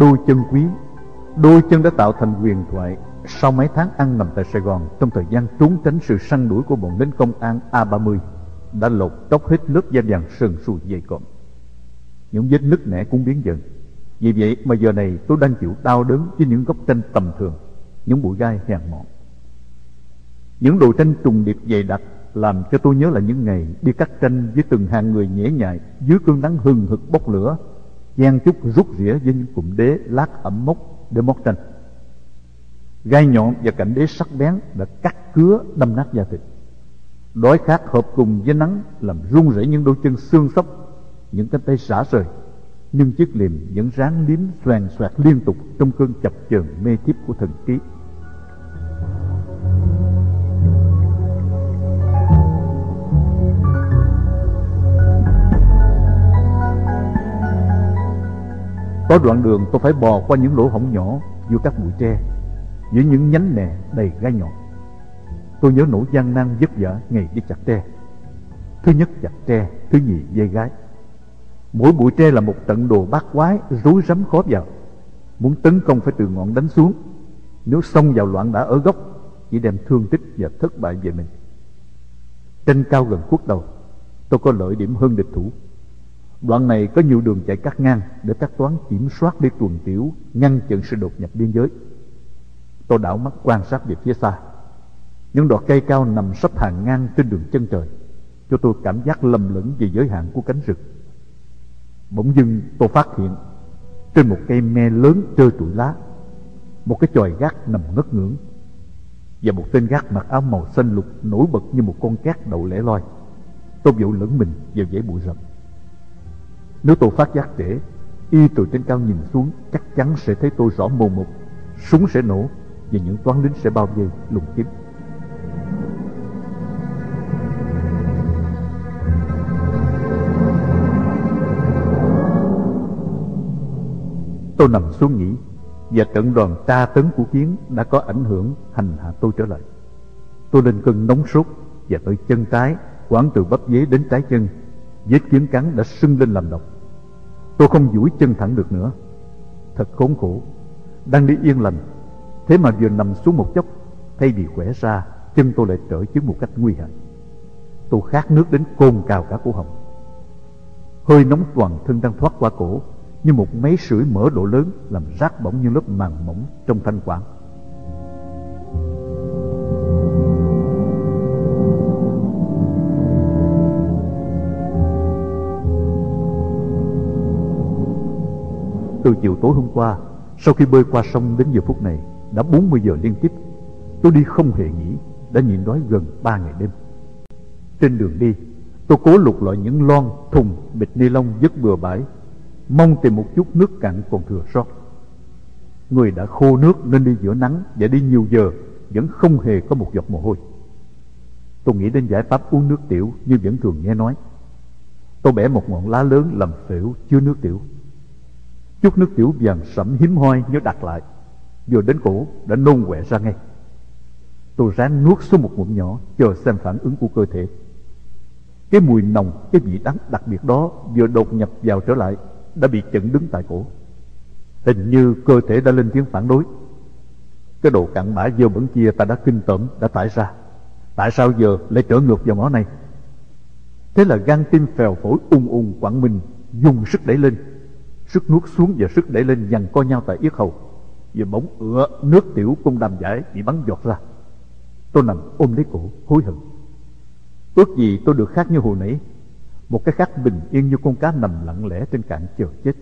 Đôi chân quý, Đôi chân đã tạo thành quyền thoại. Sau mấy tháng ăn nằm tại Sài Gòn, Trong thời gian trốn tránh sự săn đuổi của bọn lính công an A30 Đã lột tóc hết lớp da vàng sần sùi dày cộm. Những vết nứt nẻ cũng biến dần. Vì vậy mà giờ này tôi đang chịu đau đớn Với những góc tranh tầm thường, Những bụi gai hèn mọn. Những đồ tranh trùng điệp dày đặc Làm cho tôi nhớ là những ngày đi cắt tranh Với từng hàng người nhễ nhại, Dưới cơn nắng hừng hực bốc lửa gian chút rút rỉa với những cụm đế lát ẩm mốc để móc tranh. Gai nhọn và cảnh đế sắc bén đã cắt cứa đâm nát da thịt. Đói khát hợp cùng với nắng làm run rẩy những đôi chân xương xốc những cánh tay xả rời. Nhưng chiếc liềm vẫn ráng liếm xoèn xoẹt liên tục trong cơn chập chờn mê thiếp của thần trí Có đoạn đường tôi phải bò qua những lỗ hổng nhỏ giữa các bụi tre, giữa những nhánh nè đầy gai nhọn. Tôi nhớ nỗi gian nan vất vả ngày đi chặt tre. Thứ nhất chặt tre, thứ nhì dây gái. Mỗi bụi tre là một trận đồ bát quái rối rắm khó vào. Muốn tấn công phải từ ngọn đánh xuống. Nếu xông vào loạn đã ở gốc, chỉ đem thương tích và thất bại về mình. Trên cao gần khuất đầu, tôi có lợi điểm hơn địch thủ. Đoạn này có nhiều đường chạy cắt ngang để các toán kiểm soát đi tuần tiểu, ngăn chặn sự đột nhập biên giới. Tôi đảo mắt quan sát về phía xa. Những đọt cây cao nằm sắp hàng ngang trên đường chân trời, cho tôi cảm giác lầm lẫn về giới hạn của cánh rừng. Bỗng dưng tôi phát hiện trên một cây me lớn trơ trụi lá, một cái chòi gác nằm ngất ngưỡng và một tên gác mặc áo màu xanh lục nổi bật như một con cát đậu lẻ loi. Tôi vụ lẫn mình vào dãy bụi rậm. Nếu tôi phát giác trễ Y từ trên cao nhìn xuống, Chắc chắn sẽ thấy tôi rõ mồn một. Súng sẽ nổ Và những toán lính sẽ bao vây, lùng kiếm Tôi nằm xuống nghỉ Và trận đoàn tra tấn của kiến Đã có ảnh hưởng hành hạ tôi trở lại. Tôi lên cơn nóng sốt Và tới chân trái Quảng từ bắp dế đến trái chân. Vết kiếm cắn đã sưng lên làm độc. Tôi không duỗi chân thẳng được nữa. Thật khốn khổ. Đang đi yên lành. Thế mà vừa nằm xuống một chốc, Thay vì khỏe ra, Chân tôi lại trở chứng một cách nguy hại. Tôi khát nước đến cồn cào cả cổ họng. Hơi nóng toàn thân đang thoát qua cổ, Như một máy sưởi mở độ lớn Làm rác bỏng như lớp màng mỏng trong thanh quản. Từ chiều tối hôm qua Sau khi bơi qua sông đến giờ phút này Đã 40 giờ liên tiếp. Tôi đi không hề nghỉ Đã nhịn đói gần 3 ngày đêm. Trên đường đi Tôi cố lục lọi những lon, thùng, bịch ni lông vứt bừa bãi Mong tìm một chút nước cạn còn thừa sót. Người đã khô nước nên đi giữa nắng Và đi nhiều giờ Vẫn không hề có một giọt mồ hôi. Tôi nghĩ đến giải pháp uống nước tiểu Như vẫn thường nghe nói. Tôi bẻ một ngọn lá lớn làm phễu chứa nước tiểu. Chút nước tiểu vàng sẫm hiếm hoi nhớ đặt lại. Vừa đến cổ, đã nôn quẹ ra ngay. Tôi ráng nuốt xuống một ngụm nhỏ, Chờ xem phản ứng của cơ thể. Cái mùi nồng, Cái vị đắng đặc biệt đó Vừa đột nhập vào trở lại, Đã bị chẩn đứng tại cổ. Hình như cơ thể đã lên tiếng phản đối. Cái đồ cặn bã dơ bẩn kia ta đã kinh tởm, Đã tải ra. Tại sao giờ lại trở ngược vào ngõ này? Thế là gan tim phèo phổi ung ung quặn mình Dùng sức đẩy lên. Sức nuốt xuống và sức đẩy lên dằn co nhau tại yết hầu. Và bỗng ựa nước tiểu cung đàm giải bị bắn giọt ra. Tôi nằm ôm lấy cổ, hối hận. Ước gì tôi được khác như hồi nãy. Một cái khác bình yên như con cá nằm lặng lẽ trên cạn chờ chết.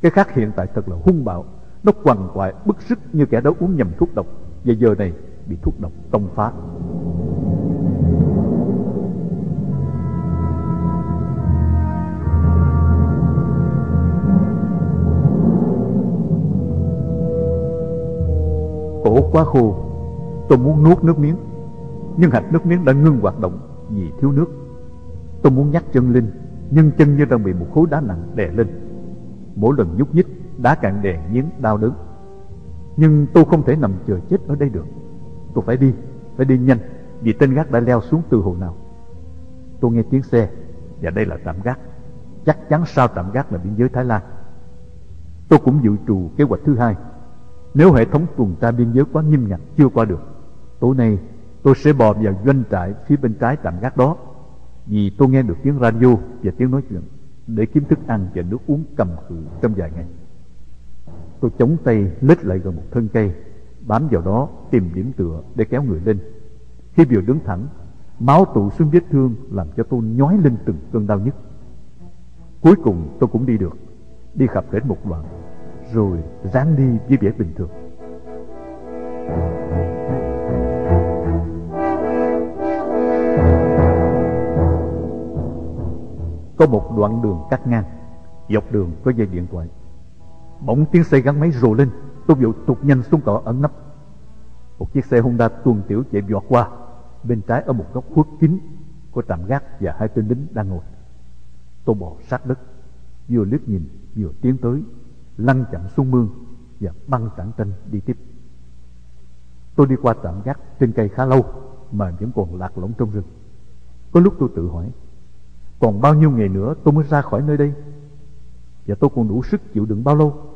Cái khác hiện tại thật là hung bạo. Nó quằn quại, bức sức như kẻ đó uống nhầm thuốc độc. Và giờ này bị thuốc độc tông phá. Cổ quá khô. Tôi muốn nuốt nước miếng. Nhưng hạch nước miếng đã ngưng hoạt động Vì thiếu nước. Tôi muốn nhắc chân lên Nhưng chân như đang bị một khối đá nặng đè lên. Mỗi lần nhúc nhích, Đá càng đè nghiến đau đớn. Nhưng tôi không thể nằm chờ chết ở đây được. Tôi phải đi Phải đi nhanh, Vì tên gác đã leo xuống từ hồ nào. Tôi nghe tiếng xe, Và đây là trạm gác. Chắc chắn sau trạm gác là biên giới Thái Lan. Tôi cũng dự trù kế hoạch thứ hai. Nếu hệ thống tuần tra biên giới quá nghiêm ngặt chưa qua được, tối nay tôi sẽ bò vào doanh trại phía bên trái tạm gác đó. Vì tôi nghe được tiếng radio và tiếng nói chuyện để kiếm thức ăn và nước uống cầm cự trong vài ngày. Tôi chống tay lết lại gần một thân cây, bám vào đó tìm điểm tựa để kéo người lên. Khi vừa đứng thẳng, máu tụ xuống vết thương làm cho tôi nhói lên từng cơn đau nhức. Cuối cùng tôi cũng đi được, đi khập đến một đoạn, rồi ráng đi với vẻ bình thường. Có một đoạn đường cắt ngang, dọc đường có dây điện thoại. Bỗng tiếng xe gắn máy rồ lên, tôi vội tụt nhanh xuống cỏ ẩn nấp. Một chiếc xe Honda tuần tiểu chạy vọt qua, bên trái ở một góc khuất kín có trạm gác và hai tên lính đang ngồi. Tôi bò sát đất, vừa liếc nhìn vừa tiến tới, lăn chậm xuống mương và băng tảng tranh đi tiếp. Tôi đi qua trạm gác trên cây khá lâu mà vẫn còn lạc lõng trong rừng. Có lúc tôi tự hỏi, còn bao nhiêu ngày nữa tôi mới ra khỏi nơi đây? Và tôi còn đủ sức chịu đựng bao lâu?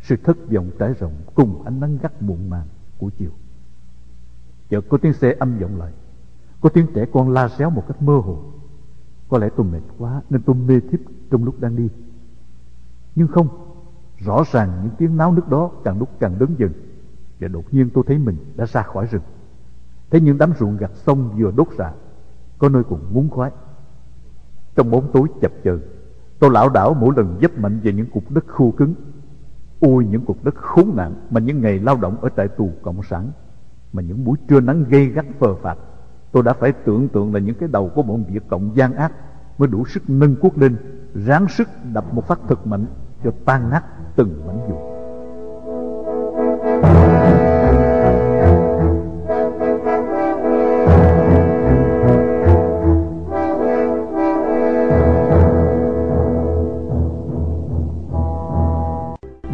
Sự thất vọng trải rộng cùng ánh nắng gắt muộn màng của chiều. Chợt có tiếng xe âm vọng lại Có tiếng trẻ con la réo một cách mơ hồ Có lẽ tôi mệt quá Nên tôi mê thiếp trong lúc đang đi Nhưng không Rõ ràng những tiếng náo nước đó càng lúc càng lớn dần, Và đột nhiên tôi thấy mình đã ra khỏi rừng. Thấy những đám ruộng gặt sông vừa đốt rạ Có nơi còn muốn khoái. Trong bóng tối chập chờn, Tôi lão đảo mỗi lần dấp mạnh về những cục đất khô cứng. Ôi, những cục đất khốn nạn Mà những ngày lao động ở trại tù Cộng sản, Mà những buổi trưa nắng gây gắt phờ phạt Tôi đã phải tưởng tượng là những cái đầu của bọn Việt Cộng gian ác Mới đủ sức nâng quốc lên, Ráng sức đập một phát thật mạnh. Cho tan nát từng mảnh vụn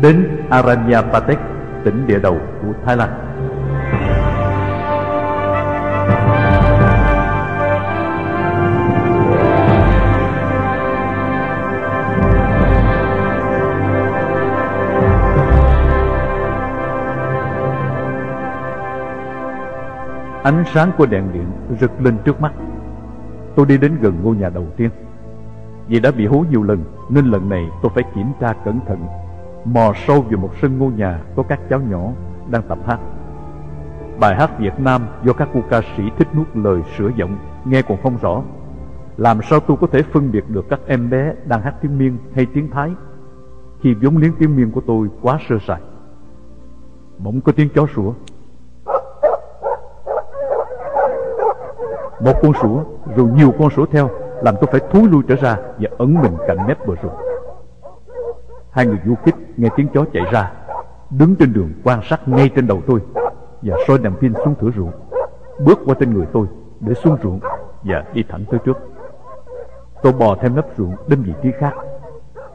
đến Aranyappatek, tỉnh địa đầu của Thái Lan. Ánh sáng của đèn điện rực lên trước mắt Tôi đi đến gần ngôi nhà đầu tiên Vì đã bị hố nhiều lần Nên lần này tôi phải kiểm tra cẩn thận mò sâu vào một sân ngôi nhà có các cháu nhỏ đang tập hát. Bài hát Việt Nam do các cô ca sĩ thích nuốt lời sửa giọng, nghe còn không rõ. Làm sao tôi có thể phân biệt được các em bé đang hát tiếng Miên hay tiếng Thái khi vốn liếng tiếng Miên của tôi quá sơ sài. Bỗng có tiếng chó sủa. Một con sủa rồi nhiều con sủa theo, làm tôi phải thúi lui trở ra và ấn mình cạnh mép bờ ruộng. Hai người du kích nghe tiếng chó chạy ra, Đứng trên đường quan sát ngay trên đầu tôi Và soi đèn pin xuống thửa ruộng, Bước qua trên người tôi Để xuống ruộng Và đi thẳng tới trước. Tôi bò theo nắp ruộng đến vị trí khác.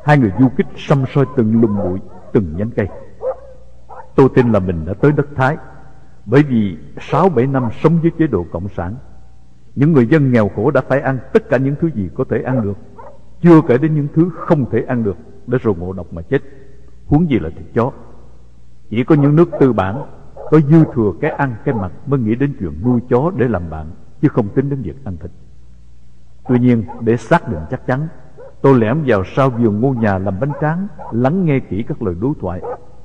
Hai người du kích xăm soi từng lùm bụi, Từng nhánh cây. Tôi tin là mình đã tới đất Thái, Bởi vì sáu bảy năm sống dưới chế độ Cộng sản những người dân nghèo khổ đã phải ăn tất cả những thứ gì có thể ăn được. Chưa kể đến những thứ không thể ăn được, để rồi ngộ độc mà chết. Huống gì là thịt chó. Chỉ có những nước tư bản, có dư thừa cái ăn, cái mặc mới nghĩ đến chuyện nuôi chó để làm bạn, chứ không tính đến việc ăn thịt. Tuy nhiên, để xác định chắc chắn, tôi lẻm vào sau vườn ngôi nhà làm bánh tráng, lắng nghe kỹ các lời đối thoại,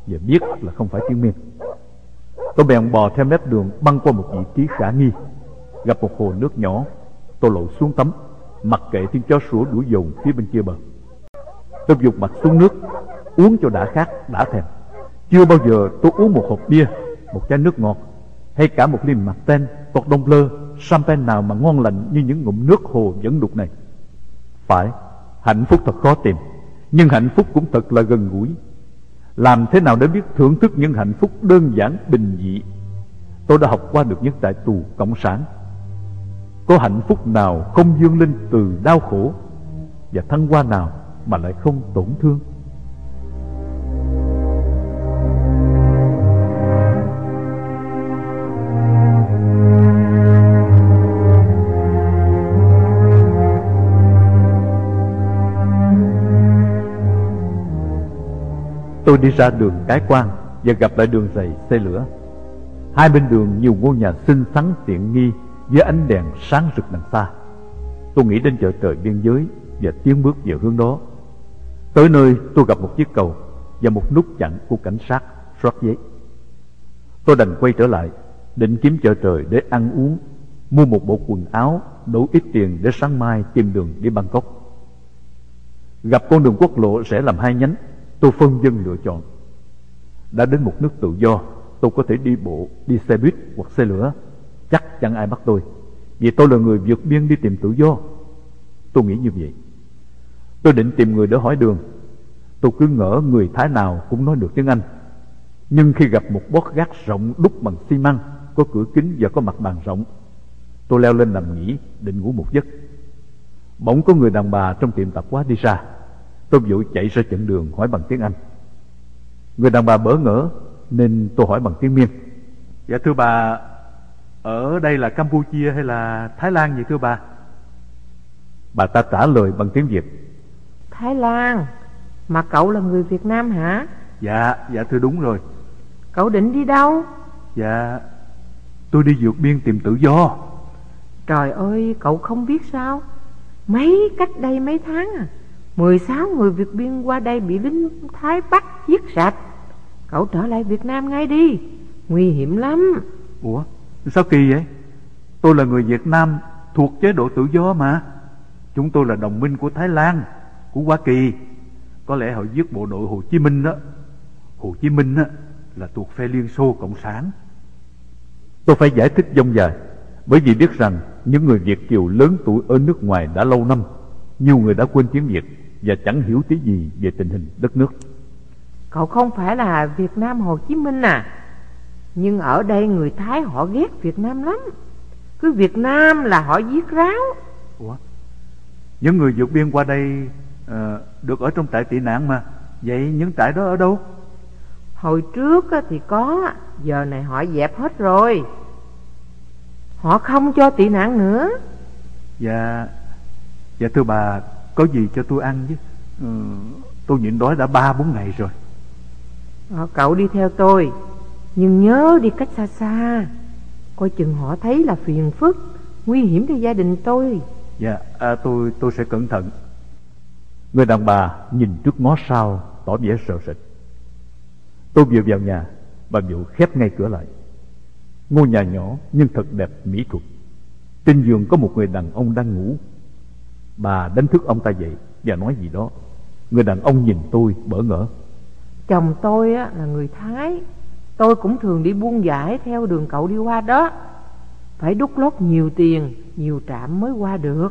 và biết là không phải tiếng miên. Tôi bèn bò theo mép đường băng qua một vị trí khả nghi gặp một hồ nước nhỏ. Tôi lội xuống tắm mặc kệ tiếng chó sủa đuổi dồn phía bên kia bờ. Tôi dùng mặt xuống nước Uống cho đã khát, đã thèm. Chưa bao giờ tôi uống một hộp bia Một chai nước ngọt Hay cả một ly mặt ten, cột đông lơ Champagne nào mà ngon lành như những ngụm nước hồ dẫn đục này. Phải, hạnh phúc thật khó tìm Nhưng hạnh phúc cũng thật là gần gũi. Làm thế nào để biết thưởng thức những hạnh phúc đơn giản bình dị? Tôi đã học qua được nhất tại tù cộng sản. Có hạnh phúc nào không dương lên từ đau khổ Và thăng hoa nào mà lại không tổn thương Tôi đi ra đường cái quan và gặp lại đường dày xe lửa. Hai bên đường nhiều ngôi nhà xinh xắn tiện nghi với ánh đèn sáng rực đằng xa. Tôi nghĩ đến chợ trời biên giới và tiến bước về hướng đó. Tới nơi tôi gặp một chiếc cầu và một nút chặn của cảnh sát soát giấy. Tôi đành quay trở lại, định kiếm chợ trời để ăn uống, mua một bộ quần áo, đủ ít tiền để sáng mai tìm đường đi Bangkok. Gặp con đường quốc lộ sẽ làm hai nhánh, tôi phân dân lựa chọn. Đã đến một nước tự do, tôi có thể đi bộ, đi xe buýt hoặc xe lửa. Chắc chẳng ai bắt tôi, vì tôi là người vượt biên đi tìm tự do. Tôi nghĩ như vậy. Tôi định tìm người để hỏi đường. Tôi cứ ngỡ người Thái nào cũng nói được tiếng Anh. Nhưng khi gặp một bốt gác rộng đúc bằng xi măng, có cửa kính và có mặt bàn rộng, tôi leo lên nằm nghỉ, định ngủ một giấc. Bỗng có người đàn bà trong tiệm tạp hóa đi ra. Tôi vội chạy ra chặn đường hỏi bằng tiếng Anh. Người đàn bà bỡ ngỡ nên tôi hỏi bằng tiếng Miên. Dạ thưa bà, ở đây là Campuchia hay là Thái Lan vậy thưa bà? Bà ta trả lời bằng tiếng Việt. Thái Lan, mà cậu là người Việt Nam hả? Dạ, dạ thưa đúng rồi. Cậu định đi đâu? Dạ, tôi đi vượt biên tìm tự do. Trời ơi, cậu không biết sao? Mấy cách đây mấy tháng à 16 người Việt biên qua đây bị lính Thái bắt giết sạch Cậu trở lại Việt Nam ngay đi Nguy hiểm lắm Ủa sao kỳ vậy? Tôi là người Việt Nam thuộc chế độ tự do mà. Chúng tôi là đồng minh của Thái Lan Của Hoa Kỳ. Có lẽ họ giết bộ đội Hồ Chí Minh đó. Hồ Chí Minh đó, là thuộc phe Liên Xô Cộng sản. Tôi phải giải thích dông dài Bởi vì biết rằng những người Việt kiều lớn tuổi ở nước ngoài đã lâu năm Nhiều người đã quên tiếng Việt Và chẳng hiểu tí gì về tình hình đất nước. Cậu không phải là Việt Nam Hồ Chí Minh à? Nhưng ở đây người Thái họ ghét Việt Nam lắm. Cứ Việt Nam là họ giết ráo. Ủa? Những người vượt biên qua đây uh, Được ở trong trại tị nạn mà. Vậy những trại đó ở đâu? Hồi trước thì có. Giờ này họ dẹp hết rồi. Họ không cho tị nạn nữa. Dạ. Dạ thưa bà Có gì cho tôi ăn chứ? Ừ, Tôi nhịn đói đã ba bốn ngày rồi. À, Cậu đi theo tôi Nhưng nhớ đi cách xa xa. Coi chừng họ thấy là phiền phức Nguy hiểm cho gia đình tôi. Dạ à, tôi tôi sẽ cẩn thận. Người đàn bà nhìn trước ngó sau Tỏ vẻ sợ sệt. Tôi vừa vào nhà Bà Diệu khép ngay cửa lại. Ngôi nhà nhỏ nhưng thật đẹp mỹ thuật. Trên giường có một người đàn ông đang ngủ. Bà đánh thức ông ta dậy Và nói gì đó. Người đàn ông nhìn tôi bỡ ngỡ. Chồng tôi á, là người Thái Tôi cũng thường đi buôn giải Theo đường cậu đi qua đó. Phải đút lót nhiều tiền Nhiều trạm mới qua được.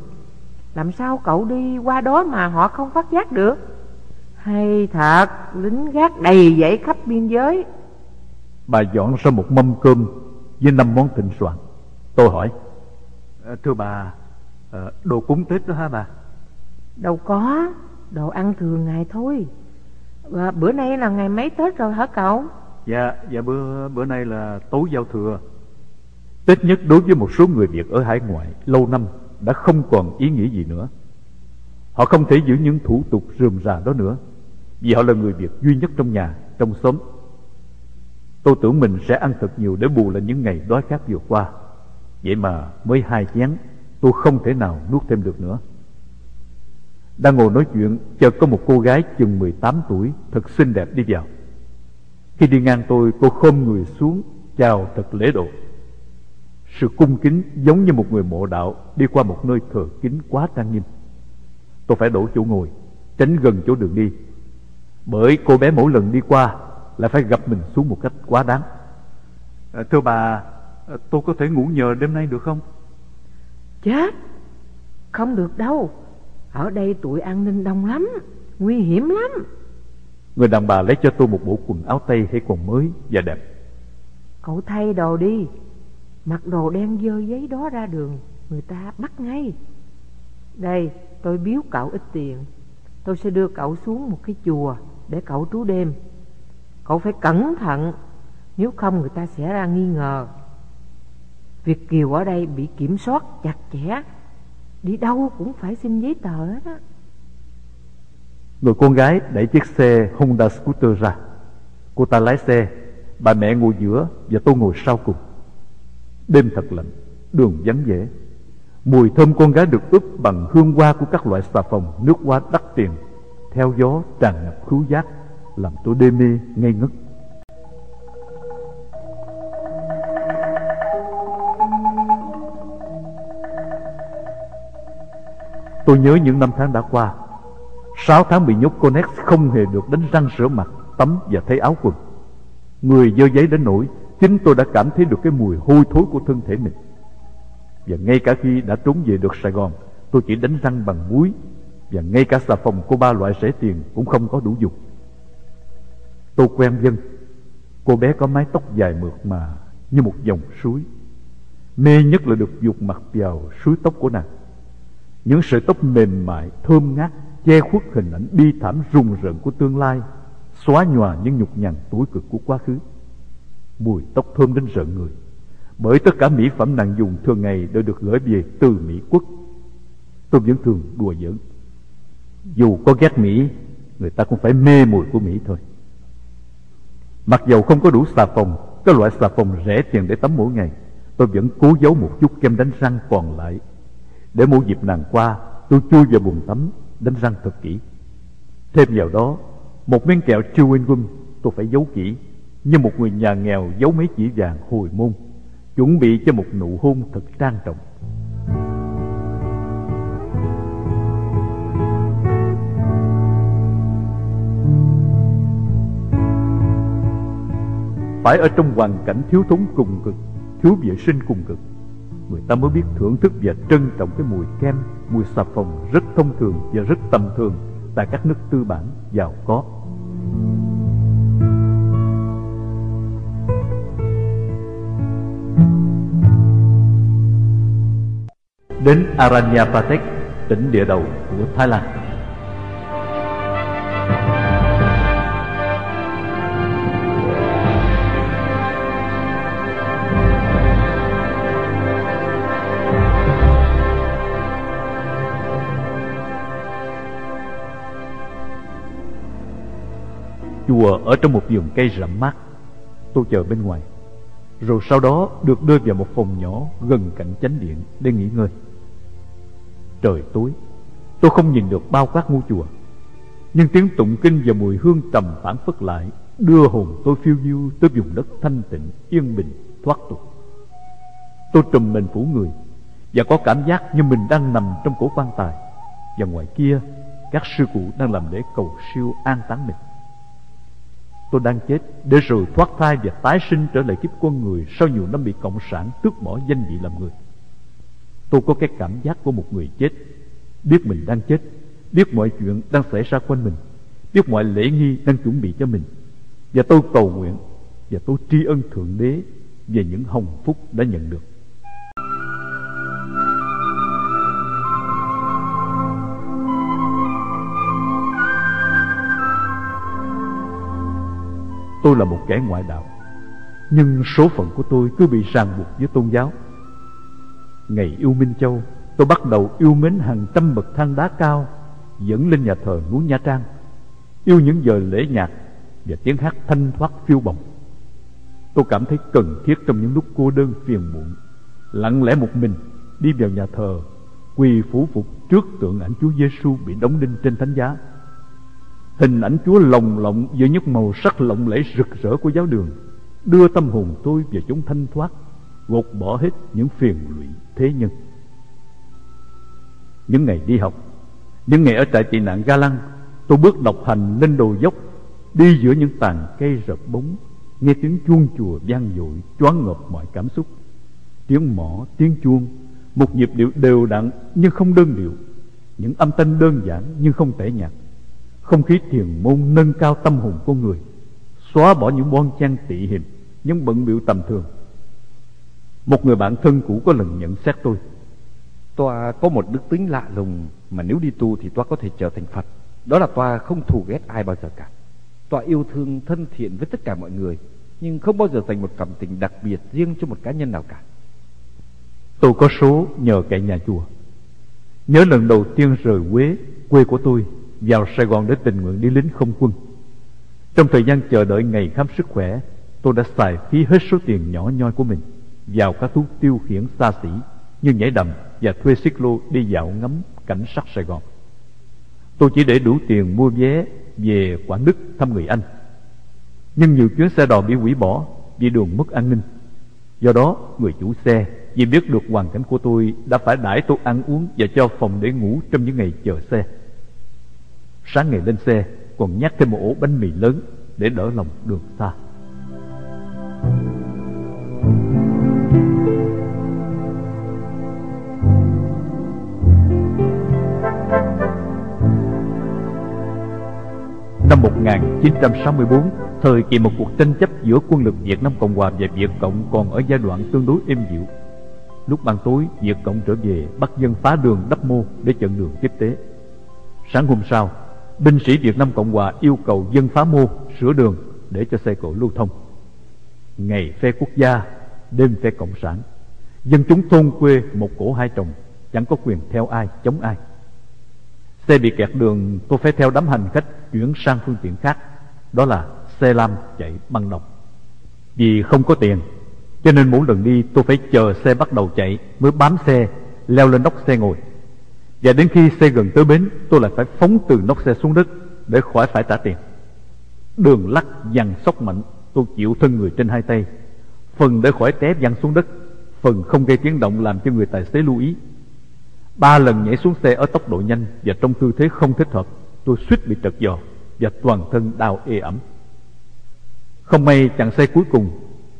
Làm sao cậu đi qua đó Mà họ không phát giác được? Hay thật Lính gác đầy dãy khắp biên giới. Bà dọn ra một mâm cơm Với năm món thịnh soạn. Tôi hỏi. À, Thưa bà à, Đồ cúng Tết đó hả bà? Đâu có Đồ ăn thường ngày thôi. Và bữa nay là ngày mấy Tết rồi hả cậu? Dạ, dạ bữa bữa nay là tối giao thừa. Tết nhất đối với một số người Việt ở hải ngoại lâu năm đã không còn ý nghĩa gì nữa. Họ không thể giữ những thủ tục rườm rà đó nữa, vì họ là người Việt duy nhất trong nhà, trong xóm. Tôi tưởng mình sẽ ăn thật nhiều để bù lại những ngày đói khát vừa qua. Vậy mà mới hai chén, tôi không thể nào nuốt thêm được nữa. Đang ngồi nói chuyện Chợt có một cô gái chừng 18 tuổi Thật xinh đẹp đi vào khi đi ngang tôi cô khom người xuống Chào thật lễ độ. Sự cung kính giống như một người mộ đạo Đi qua một nơi thờ kính quá trang nghiêm. Tôi phải đổ chỗ ngồi Tránh gần chỗ đường đi. Bởi cô bé mỗi lần đi qua Lại phải gặp mình xuống một cách quá đáng. À, Thưa bà Tôi có thể ngủ nhờ đêm nay được không? Chết! Không được đâu. Ở đây tụi an ninh đông lắm Nguy hiểm lắm Người đàn bà lấy cho tôi một bộ quần áo tây hay quần mới và đẹp. Cậu thay đồ đi. Mặc đồ đen dơ giấy đó ra đường, Người ta bắt ngay. Đây, tôi biếu cậu ít tiền. Tôi sẽ đưa cậu xuống một cái chùa Để cậu trú đêm. Cậu phải cẩn thận, Nếu không người ta sẽ ra nghi ngờ. Việt Kiều ở đây bị kiểm soát chặt chẽ. Đi đâu cũng phải xin giấy tờ hết á. Người con gái đẩy chiếc xe Honda Scooter ra. Cô ta lái xe, Bà mẹ ngồi giữa Và tôi ngồi sau cùng. Đêm thật lạnh, Đường vắng vẻ. Mùi thơm con gái được ướp bằng hương hoa của các loại xà phòng nước hoa đắt tiền, Theo gió tràn ngập khứu giác, Làm tôi đê mê ngây ngất. Tôi nhớ những năm tháng đã qua Sáu tháng bị nhốt Conex không hề được đánh răng rửa mặt Tắm và thay áo quần. Người dơ giấy đến nỗi Chính tôi đã cảm thấy được cái mùi hôi thối của thân thể mình. Và ngay cả khi đã trốn về được Sài Gòn Tôi chỉ đánh răng bằng muối Và ngay cả xà phòng của ba loại rẻ tiền Cũng không có đủ dùng. Tôi quen dân. Cô bé có mái tóc dài mượt mà Như một dòng suối. Mê nhất là được dục mặt vào suối tóc của nàng. Những sợi tóc mềm mại, thơm ngát Che khuất hình ảnh bi thảm rùng rợn của tương lai, Xóa nhòa những nhục nhằn tối cực của quá khứ. Mùi tóc thơm đến rợn người, Bởi tất cả mỹ phẩm nàng dùng thường ngày Đều được gửi về từ Mỹ quốc. Tôi vẫn thường đùa giỡn, Dù có ghét Mỹ, Người ta cũng phải mê mùi của Mỹ thôi. Mặc dầu không có đủ xà phòng Các loại xà phòng rẻ tiền để tắm mỗi ngày, Tôi vẫn cố giấu một chút kem đánh răng còn lại. Để mỗi dịp nàng qua, Tôi chui vào bồn tắm Đánh răng thật kỹ. Thêm vào đó Một miếng kẹo chewing gum tôi phải giấu kỹ Như một người nhà nghèo giấu mấy chỉ vàng hồi môn Chuẩn bị cho một nụ hôn thật trang trọng. Phải ở trong hoàn cảnh thiếu thốn cùng cực Thiếu vệ sinh cùng cực người ta mới biết thưởng thức và trân trọng cái mùi kem, mùi xà phòng rất thông thường và rất tầm thường tại các nước tư bản giàu có. Đến Aranyapatech, tỉnh địa đầu của Thái Lan. Chùa ở trong một vườn cây rậm mát. Tôi chờ bên ngoài. Rồi sau đó được đưa vào một phòng nhỏ Gần cạnh chánh điện để nghỉ ngơi. Trời tối Tôi không nhìn được bao quát ngôi chùa. Nhưng tiếng tụng kinh và mùi hương trầm phản phất lại Đưa hồn tôi phiêu diêu tới vùng đất thanh tịnh, yên bình, thoát tục. Tôi trùm mình phủ người Và có cảm giác như mình đang nằm trong cổ quan tài. Và ngoài kia Các sư cụ đang làm lễ cầu siêu an táng mình. Tôi đang chết để rồi thoát thai và tái sinh trở lại kiếp con người sau nhiều năm bị Cộng sản tước bỏ danh vị làm người. Tôi có cái cảm giác của một người chết, biết mình đang chết, biết mọi chuyện đang xảy ra quanh mình, biết mọi lễ nghi đang chuẩn bị cho mình. Và tôi cầu nguyện và tôi tri ân Thượng Đế về những hồng phúc đã nhận được. Tôi là một kẻ ngoại đạo, Nhưng số phận của tôi cứ bị ràng buộc với tôn giáo. Ngày yêu Minh Châu, Tôi bắt đầu yêu mến hàng trăm bậc thang đá cao, Dẫn lên nhà thờ núi Nha Trang, Yêu những giờ lễ nhạc Và tiếng hát thanh thoát phiêu bồng. Tôi cảm thấy cần thiết trong những lúc cô đơn phiền muộn, Lặng lẽ một mình Đi vào nhà thờ, Quỳ phủ phục trước tượng ảnh Chúa Giêsu bị đóng đinh trên thánh giá. Hình ảnh Chúa lồng lộng giữa những màu sắc lộng lẫy rực rỡ của giáo đường Đưa tâm hồn tôi về chúng thanh thoát Gột bỏ hết những phiền lụy thế nhân. Những ngày đi học Những ngày ở trại tị nạn Ga Lăng Tôi bước độc hành lên đồ dốc Đi giữa những tàn cây rợp bóng Nghe tiếng chuông chùa vang dội Choáng ngợp mọi cảm xúc. Tiếng mỏ, tiếng chuông Một nhịp điệu đều đặn nhưng không đơn điệu Những âm thanh đơn giản nhưng không tẻ nhạt không khí thiền môn nâng cao tâm hồn con người Xóa bỏ những bon chen tị hiềm Những bận biểu tầm thường. Một người bạn thân cũ có lần nhận xét tôi. Toa có một đức tính lạ lùng Mà nếu đi tu thì Toa có thể trở thành Phật. Đó là Toa không thù ghét ai bao giờ cả. Toa yêu thương thân thiện với tất cả mọi người Nhưng không bao giờ dành một cảm tình đặc biệt riêng cho một cá nhân nào cả. Tôi có số nhờ cậy nhà chùa. Nhớ lần đầu tiên rời Quế Quê của tôi vào Sài Gòn để tình nguyện đi lính không quân. Trong thời gian chờ đợi ngày khám sức khỏe, tôi đã xài phí hết số tiền nhỏ nhoi của mình vào các thú tiêu khiển xa xỉ như nhảy đầm và thuê xích lô đi dạo ngắm cảnh sắc Sài Gòn. Tôi chỉ để đủ tiền mua vé về Quảng Đức thăm người anh. Nhưng nhiều chuyến xe đò bị hủy bỏ vì đường mất an ninh. Do đó, người chủ xe vì biết được hoàn cảnh của tôi đã phải đãi tôi ăn uống và cho phòng để ngủ trong những ngày chờ xe. Sáng ngày lên xe còn nhắc thêm một ổ bánh mì lớn để đỡ lòng đường xa. Năm 1964, thời kỳ một cuộc tranh chấp giữa quân lực Việt Nam Cộng Hòa và Việt Cộng còn ở giai đoạn tương đối êm dịu. Lúc ban tối, Việt Cộng trở về bắt dân phá đường đắp mô để chặn đường tiếp tế. Sáng hôm sau, binh sĩ Việt Nam Cộng Hòa yêu cầu dân phá mô sửa đường để cho xe cộ lưu thông. Ngày phe quốc gia, đêm phe cộng sản, dân chúng thôn quê một cổ hai chồng, chẳng có quyền theo ai chống ai. Xe bị kẹt đường, tôi phải theo đám hành khách chuyển sang phương tiện khác, đó là xe lam chạy băng đồng. Vì không có tiền, cho nên mỗi lần đi tôi phải chờ xe bắt đầu chạy mới bám xe, leo lên nóc xe ngồi. Và đến khi xe gần tới bến, tôi lại phải phóng từ nóc xe xuống đất để khỏi phải trả tiền. Đường lắc dằn sóc mạnh, tôi chịu thân người trên hai tay. Phần để khỏi té văng xuống đất, phần không gây tiếng động làm cho người tài xế lưu ý. Ba lần nhảy xuống xe ở tốc độ nhanh và trong tư thế không thích hợp, tôi suýt bị trật giò và toàn thân đau ê ẩm. Không may chặn xe cuối cùng,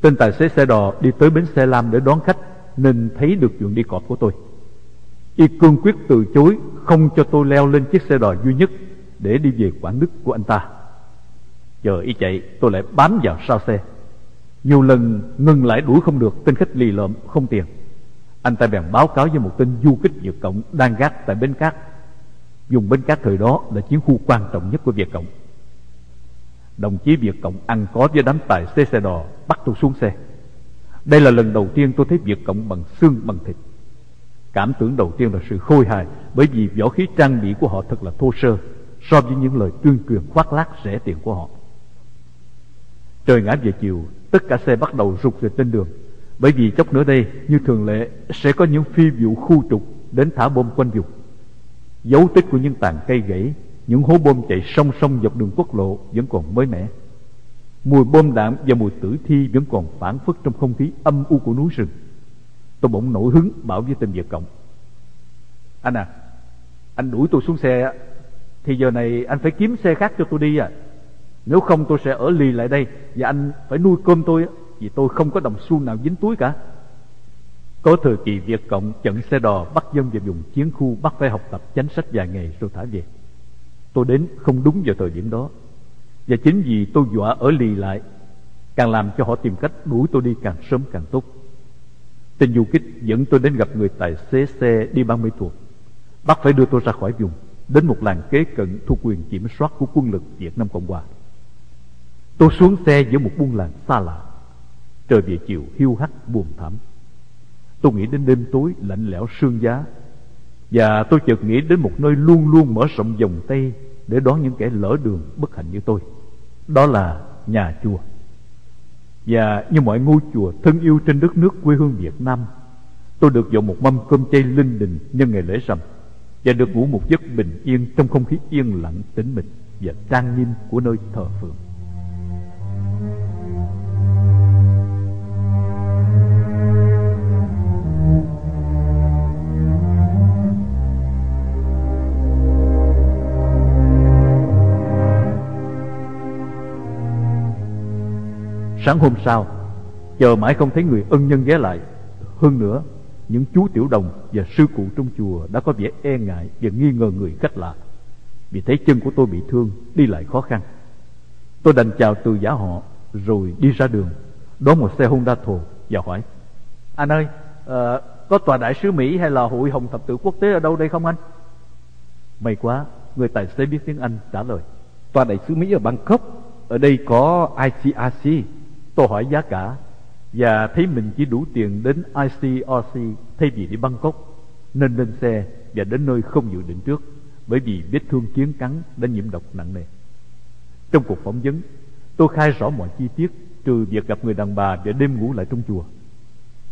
tên tài xế xe đò đi tới bến xe lam để đón khách nên thấy được chuyện đi cọp của tôi. Y cương quyết từ chối, không cho tôi leo lên chiếc xe đò duy nhất để đi về Quảng Đức của anh ta. Chờ y chạy, tôi lại bám vào sau xe. Nhiều lần ngừng lại đuổi không được, tên khách lì lợm, không tiền. Anh ta bèn báo cáo với một tên du kích Việt Cộng đang gác tại bến cát. Dùng bến cát thời đó là chiến khu quan trọng nhất của Việt Cộng. Đồng chí Việt Cộng ăn có với đám tài xế xe đò, bắt tôi xuống xe. Đây là lần đầu tiên tôi thấy Việt Cộng bằng xương, bằng thịt. Cảm tưởng đầu tiên là sự khôi hài bởi vì võ khí trang bị của họ thật là thô sơ so với những lời tuyên truyền khoác lác rẻ tiền của họ. Trời ngã về chiều, tất cả xe bắt đầu rụt về trên đường. Bởi vì chốc nữa đây, như thường lệ, sẽ có những phi vụ khu trục đến thả bom quanh vùng. Dấu tích của những tàn cây gãy, những hố bom chạy song song dọc đường quốc lộ vẫn còn mới mẻ. Mùi bom đạn và mùi tử thi vẫn còn phản phất trong không khí âm u của núi rừng. Tôi bỗng nổi hứng bảo với tên Việt Cộng. Anh à, anh đuổi tôi xuống xe thì giờ này anh phải kiếm xe khác cho tôi đi à. Nếu không tôi sẽ ở lì lại đây và anh phải nuôi cơm tôi vì tôi không có đồng xu nào dính túi cả. Có thời kỳ Việt Cộng chặn xe đò bắt dân vào vùng chiến khu bắt phải học tập chánh sách vài ngày rồi thả về. Tôi đến không đúng vào thời điểm đó. Và chính vì tôi dọa ở lì lại Càng làm cho họ tìm cách đuổi tôi đi càng sớm càng tốt Tên du kích dẫn tôi đến gặp người tài xế xe đi 30 thuộc. Bắt phải đưa tôi ra khỏi vùng, Đến một làng kế cận thuộc quyền kiểm soát của quân lực Việt Nam Cộng Hòa. Tôi xuống xe giữa một buôn làng xa lạ. Trời về chiều, hiu hắt, buồn thảm. Tôi nghĩ đến đêm tối lạnh lẽo sương giá. Và tôi chợt nghĩ đến một nơi luôn luôn mở rộng vòng tay Để đón những kẻ lỡ đường bất hạnh như tôi. Đó là nhà chùa. Và như mọi ngôi chùa thân yêu trên đất nước quê hương Việt Nam, Tôi được dọn một mâm cơm chay linh đình nhân ngày lễ rằm Và được ngủ một giấc bình yên trong không khí yên lặng tĩnh mịch Và trang nghiêm của nơi thờ phượng. Sáng hôm sau Chờ mãi không thấy người ân nhân ghé lại Hơn nữa Những chú tiểu đồng và sư cụ trong chùa Đã có vẻ e ngại và nghi ngờ người khách lạ. Vì thấy chân của tôi bị thương Đi lại khó khăn. Tôi đành chào từ giả họ Rồi đi ra đường Đón một xe Honda thồ và hỏi Anh ơi uh, Có tòa đại sứ Mỹ hay là hội hồng thập tự quốc tế ở đâu đây không anh? May quá Người tài xế biết tiếng Anh trả lời. Tòa đại sứ Mỹ ở Bangkok Ở đây có ICRC Tôi hỏi giá cả, Và thấy mình chỉ đủ tiền đến ICRC Thay vì đi Bangkok, Nên lên xe và đến nơi không dự định trước, Bởi vì vết thương chiến cắn đã nhiễm độc nặng nề. Trong cuộc phỏng vấn, Tôi khai rõ mọi chi tiết Trừ việc gặp người đàn bà để đêm ngủ lại trong chùa.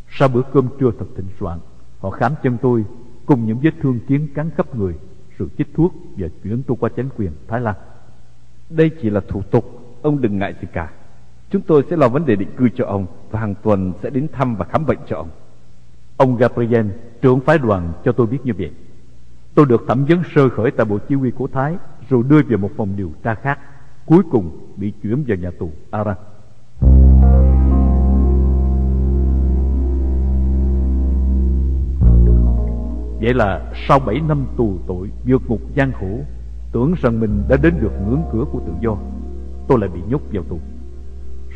Sau bữa cơm trưa thật thịnh soạn, Họ khám chân tôi Cùng những vết thương kiến cắn khắp người Rồi chích thuốc và chuyển tôi qua chánh quyền Thái Lan. Đây chỉ là thủ tục, Ông đừng ngại gì cả. Chúng tôi sẽ lo vấn đề định cư cho ông Và hàng tuần sẽ đến thăm và khám bệnh cho ông. Ông Gabriel, trưởng phái đoàn cho tôi biết như vậy. Tôi được thẩm vấn sơ khởi tại bộ chỉ huy của Thái Rồi đưa về một phòng điều tra khác Cuối cùng bị chuyển vào nhà tù Aran Vậy là sau 7 năm tù tội vượt ngục gian khổ Tưởng rằng mình đã đến được ngưỡng cửa của tự do Tôi lại bị nhốt vào tù.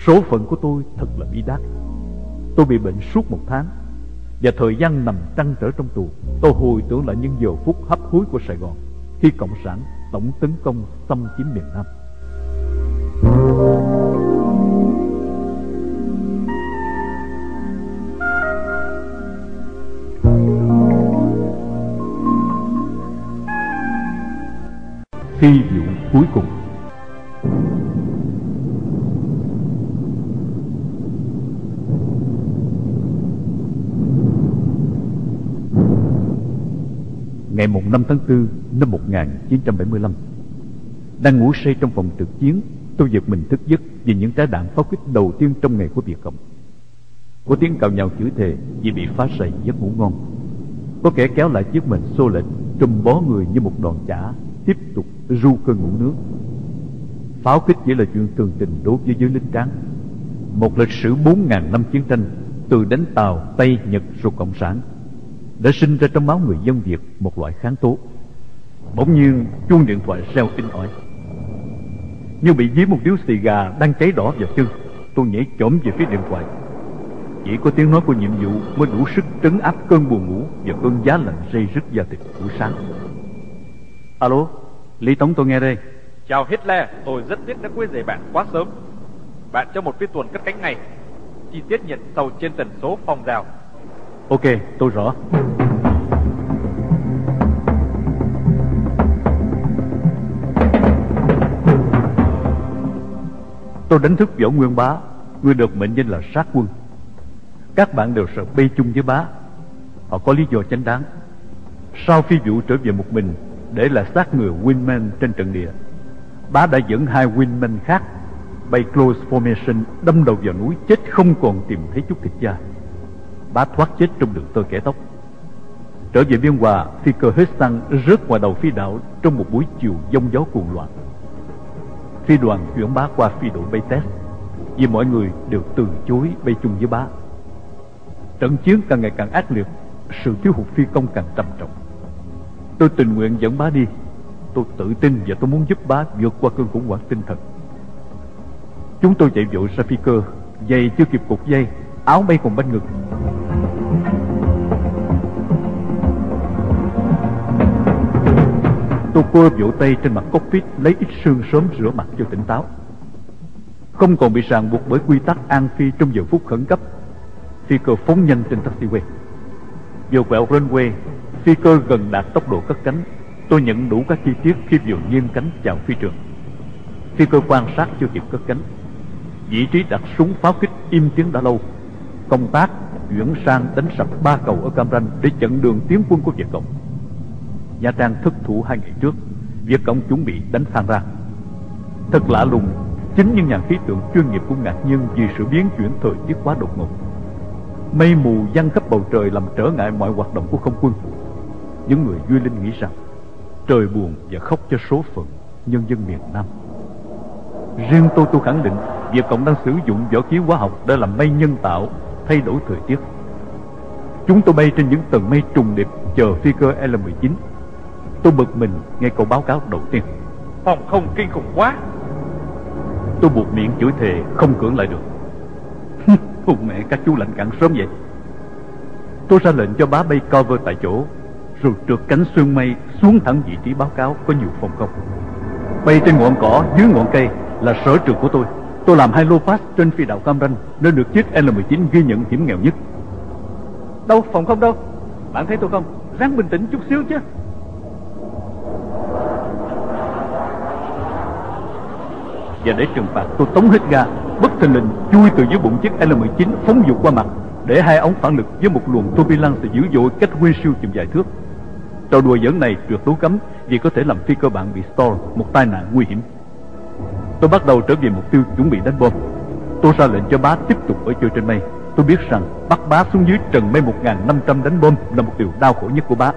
Số phận của tôi thật là bi đát. Tôi bị bệnh suốt một tháng, Và thời gian nằm trăn trở trong tù. Tôi hồi tưởng lại những giờ phút hấp hối của Sài Gòn Khi Cộng sản tổng tấn công xâm chiếm miền Nam. Phi vụ cuối cùng. Ngày mùng 5 tháng 4 năm 1975 Đang ngủ say trong phòng trực chiến Tôi giật mình thức giấc vì những trái đạn pháo kích đầu tiên trong ngày của Việt Cộng. Có tiếng cào nhào chửi thề vì bị phá sầy giấc ngủ ngon. Có kẻ kéo lại chiếc mền xô lệch Trùm bó người như một đòn chả Tiếp tục ru cơn ngủ nước. Pháo kích chỉ là chuyện thường tình đối với giới lính tráng. Một lịch sử 4.000 năm chiến tranh Từ đánh Tàu, Tây, Nhật rồi Cộng sản. Đã sinh ra trong máu người dân Việt một loại kháng tố Bỗng nhiên chuông điện thoại reo in ỏi Như bị dí một điếu xì gà đang cháy đỏ vào chân Tôi nhảy chổm về phía điện thoại Chỉ có tiếng nói của nhiệm vụ mới đủ sức trấn áp cơn buồn ngủ Và cơn giá lạnh dây rứt da thịt buổi sáng Alo, Lý Tống tôi nghe đây Chào Hitler, tôi rất tiếc đã quấy rầy bạn quá sớm. Bạn cho một phi tuần cất cánh ngay. Chi tiết nhận sau trên tần số phòng rào. Ok, tôi rõ. Tôi đánh thức Võ Nguyên Bá Người được mệnh danh là sát quân. Các bạn đều sợ bay chung với bá. Họ có lý do chánh đáng. Sau phi vụ trở về một mình Để là sát người Winman trên trận địa Bá đã dẫn hai Winman khác Bay close formation Đâm đầu vào núi chết không còn tìm thấy chút thịt da. Bá thoát chết trong đường tơ kẻ tóc. Trở về biên hòa, Phi cơ hết xăng rớt ngoài đầu phi đạo Trong một buổi chiều giông gió cuồng loạn. Phi đoàn chuyển bá qua phi đội bay test Vì mọi người đều từ chối bay chung với bá. Trận chiến càng ngày càng ác liệt, Sự thiếu hụt phi công càng trầm trọng. Tôi tình nguyện dẫn bá đi, Tôi tự tin và tôi muốn giúp bá vượt qua cơn khủng hoảng tinh thần. Chúng tôi chạy vội ra phi cơ, Giày chưa kịp cục dây, Áo bay còn bên ngực quơ vỗ tay trên mặt cockpit, Lấy ít sương sớm rửa mặt cho tỉnh táo. Không còn bị ràng buộc bởi quy tắc an phi Trong giờ phút khẩn cấp, Phi cơ phóng nhanh trên taxiway. Vừa quẹo runway, Phi cơ gần đạt tốc độ cất cánh. Tôi nhận đủ các chi tiết khi vừa nghiêng cánh chào phi trường. Phi cơ quan sát chưa kịp cất cánh. Vị trí đặt súng pháo kích im tiếng đã lâu. Công tác chuyển sang đánh sập ba cầu ở Cam Ranh Để chặn đường tiến quân của Việt Cộng. Nha Trang thất thủ hai ngày trước Việt Cộng chuẩn bị đánh Phan ra. Thật lạ lùng, Chính những nhà khí tượng chuyên nghiệp cũng ngạc nhiên Vì sự biến chuyển thời tiết quá đột ngột. Mây mù giăng khắp bầu trời Làm trở ngại mọi hoạt động của không quân. Những người duy linh nghĩ rằng, Trời buồn và khóc cho số phận Nhân dân miền Nam. Riêng tôi tôi khẳng định Việt Cộng đang sử dụng võ khí hóa học Để làm mây nhân tạo Thay đổi thời tiết. Chúng tôi bay trên những tầng mây trùng điệp Chờ phi cơ L-19 Tôi bực mình nghe câu báo cáo đầu tiên. Phòng không kinh khủng quá. Tôi buộc miệng chửi thề không cưỡng lại được. Hùng mẹ các chú lạnh cạn sớm vậy. Tôi ra lệnh cho bá bay cover tại chỗ Rồi trượt cánh xương mây xuống thẳng vị trí báo cáo có nhiều phòng không. Bay trên ngọn cỏ dưới ngọn cây là sở trường của tôi. Tôi làm hai lô pass trên phi đạo Cam Ranh Nên được chiếc L-19 ghi nhận hiểm nghèo nhất. Đâu phòng không đâu? Bạn thấy tôi không? Ráng bình tĩnh chút xíu chứ Và để trừng phạt, tôi tống hết ga, Bất thình lình chui từ dưới bụng chiếc L-19 phóng vụt qua mặt, Để hai ống phản lực với một luồng turbulence dữ dội cách windshield chừng vài thước. Trò đùa giỡn này được đối cấm Vì có thể làm phi cơ bạn bị stall Một tai nạn nguy hiểm. Tôi bắt đầu trở về mục tiêu chuẩn bị đánh bom. Tôi ra lệnh cho bá tiếp tục ở chơi trên mây. Tôi biết rằng bắt bá xuống dưới trần mây 1.500 đánh bom Là một điều đau khổ nhất của bá.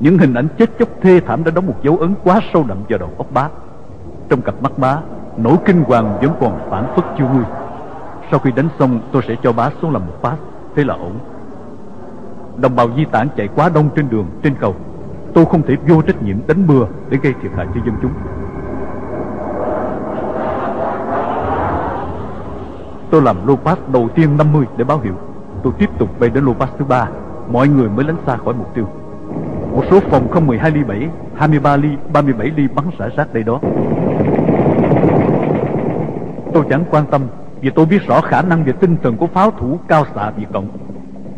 Những hình ảnh chết chóc thê thảm đã đóng một dấu ấn quá sâu đậm vào đầu óc bá. Trong cặp mắt bá Nỗi kinh hoàng vẫn còn phản phất chưa nguôi. Sau khi đánh xong tôi sẽ cho bá xuống làm một phát. Thế là ổn. Đồng bào di tản chạy quá đông trên đường, trên cầu. Tôi không thể vô trách nhiệm đánh mưa Để gây thiệt hại cho dân chúng. Tôi làm lô pass đầu tiên 50 để báo hiệu. Tôi tiếp tục bay đến lô pass thứ ba. Mọi người mới lánh xa khỏi mục tiêu. Một số phòng không 12 ly 7 23 ly, 37 ly bắn xả rác đây đó. Tôi chẳng quan tâm, Vì tôi biết rõ khả năng và tinh thần của pháo thủ cao xạ Việt Cộng.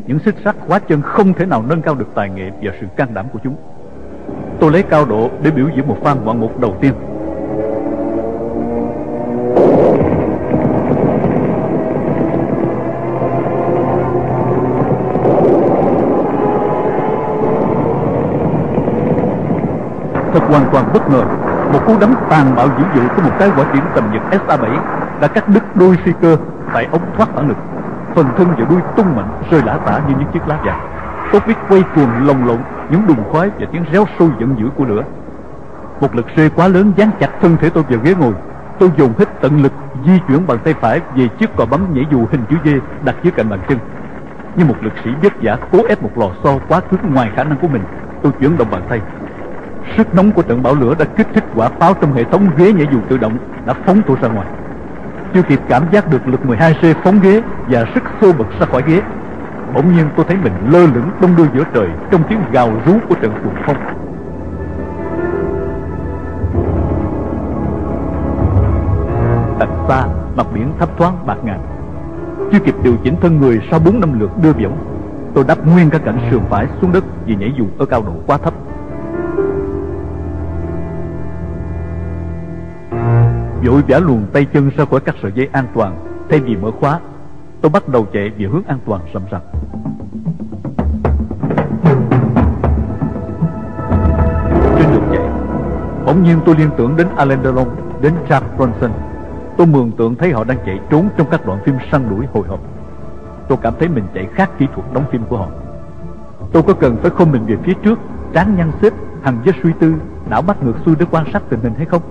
Những xích sắt khóa chân không thể nào nâng cao được tài nghệ và sự can đảm của chúng. Tôi lấy cao độ để biểu diễn một phan ngoạn mục đầu tiên. Thật hoàn toàn bất ngờ, Một cú đấm tàn bạo dữ dội của một cái quả tiễn tầm nhật SA-7 đã cắt đứt đôi phi cơ tại ống thoát phản lực Phần thân và đuôi tung mạnh, rơi lả tả như những chiếc lá vàng Tốt biết quay cuồng lồng lộn những đùng khói và tiếng réo sôi giận dữ của lửa. Một lực rơi quá lớn dán chặt thân thể tôi vào ghế ngồi. Tôi dùng hết tận lực di chuyển bàn tay phải về chiếc cò bấm nhảy dù hình chữ V đặt dưới cạnh bàn chân. Như một lực sĩ vất vả cố ép một lò xo quá cứng ngoài khả năng của mình, Tôi chuyển động bàn tay. Sức nóng của trận bão lửa đã kích thích quả pháo trong hệ thống ghế nhảy dù tự động đã phóng tôi ra ngoài. Chưa kịp cảm giác được lực 12C phóng ghế và sức xô bật ra khỏi ghế, bỗng nhiên tôi thấy mình lơ lửng đông đưa giữa trời trong tiếng gào rú của trận cuồng phong. Đằng xa, mặt biển thấp thoáng bạc ngàn. Chưa kịp điều chỉnh thân người sau bốn năm lượt đưa võng, tôi đắp nguyên cả cạnh sườn phải xuống đất vì nhảy dù ở cao độ quá thấp. Vội vã luồn tay chân ra khỏi các sợi dây an toàn. Thay vì mở khóa, tôi bắt đầu chạy về hướng an toàn rầm rập trên đường chạy, bỗng nhiên tôi liên tưởng đến Alain Delon, đến Jack Bronson. Tôi mường tượng thấy họ đang chạy trốn trong các đoạn phim săn đuổi hồi hộp. Tôi cảm thấy mình chạy khác kỹ thuật đóng phim của họ. Tôi có cần phải không mình về phía trước trán nhăn xếp, hằng với suy tư, não bắt ngược xuôi để quan sát tình hình hay không?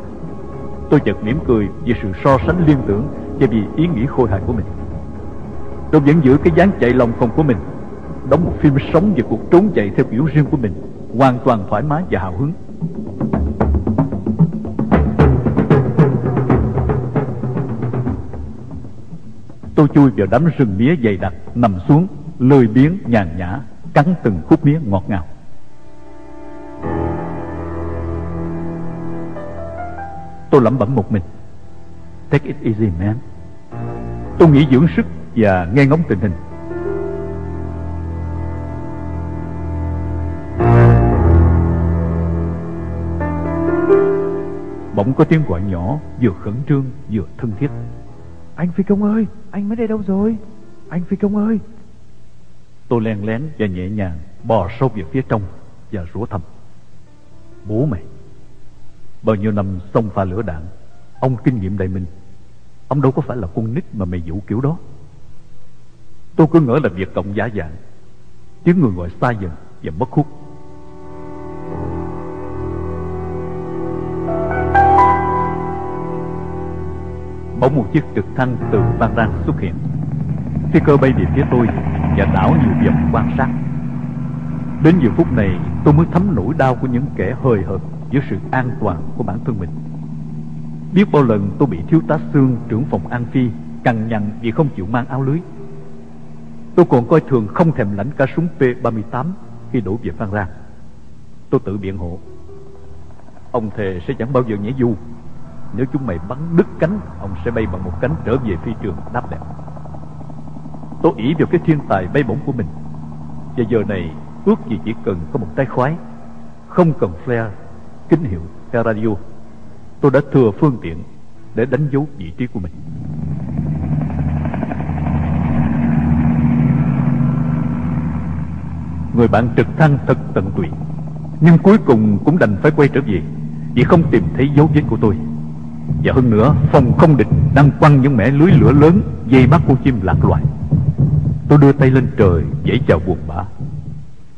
Tôi chợt mỉm cười vì sự so sánh liên tưởng và vì ý nghĩ khôi hài của mình. Tôi vẫn giữ cái dáng chạy lòng phòng của mình, đóng một phim sống về cuộc trốn chạy theo kiểu riêng của mình, hoàn toàn thoải mái và hào hứng. Tôi chui vào đám rừng mía dày đặc, nằm xuống, lười biếng, nhàn nhã, cắn từng khúc mía ngọt ngào. Tôi lẩm bẩm một mình. Take it easy, man. Tôi nghĩ dưỡng sức và nghe ngóng tình hình. Bỗng có tiếng gọi nhỏ, Vừa khẩn trương, vừa thân thiết. Anh Phi Công ơi, Anh mới đây đâu rồi? Anh Phi Công ơi. Tôi len lén và nhẹ nhàng Bò sâu về phía trong Và rủa thầm. Bố mày. Bao nhiêu năm xông pha lửa đạn, Ông kinh nghiệm đầy mình. Ông đâu có phải là con nít mà mày vũ kiểu đó. Tôi cứ ngỡ là việc cộng giả dạng Tiếng người gọi xa dần và mất hút. Bỗng một chiếc trực thăng từ Phan Rang xuất hiện. Phi cơ bay về phía tôi Và đảo nhiều vòng quan sát, Đến giờ phút này tôi mới thấm nỗi đau của những kẻ hời hợt với sự an toàn của bản thân mình. Biết bao lần tôi bị thiếu tá xương trưởng phòng an phi, cằn nhằn vì không chịu mang áo lưới. Tôi còn coi thường không thèm lãnh cả súng p 38 khi đổ về phan rang. Tôi tự biện hộ. Ông thề sẽ chẳng bao giờ nhảy dù. Nếu chúng mày bắn đứt cánh, ông sẽ bay bằng một cánh trở về phi trường đáp đẹp tôi ỷ vào cái thiên tài bay bổng của mình. Và giờ này, ước gì chỉ cần có một tay khoái, không cần flare tín hiệu theo radio tôi đã thừa phương tiện để đánh dấu vị trí của mình. Người bạn trực thăng thật tận tụy, nhưng cuối cùng cũng đành phải quay trở về vì không tìm thấy dấu vết của tôi. Và hơn nữa, phòng không địch đang quăng những mẻ lưới lửa lớn dây bắt con chim lạc loài. Tôi đưa tay lên trời, dãy chào buồn bã.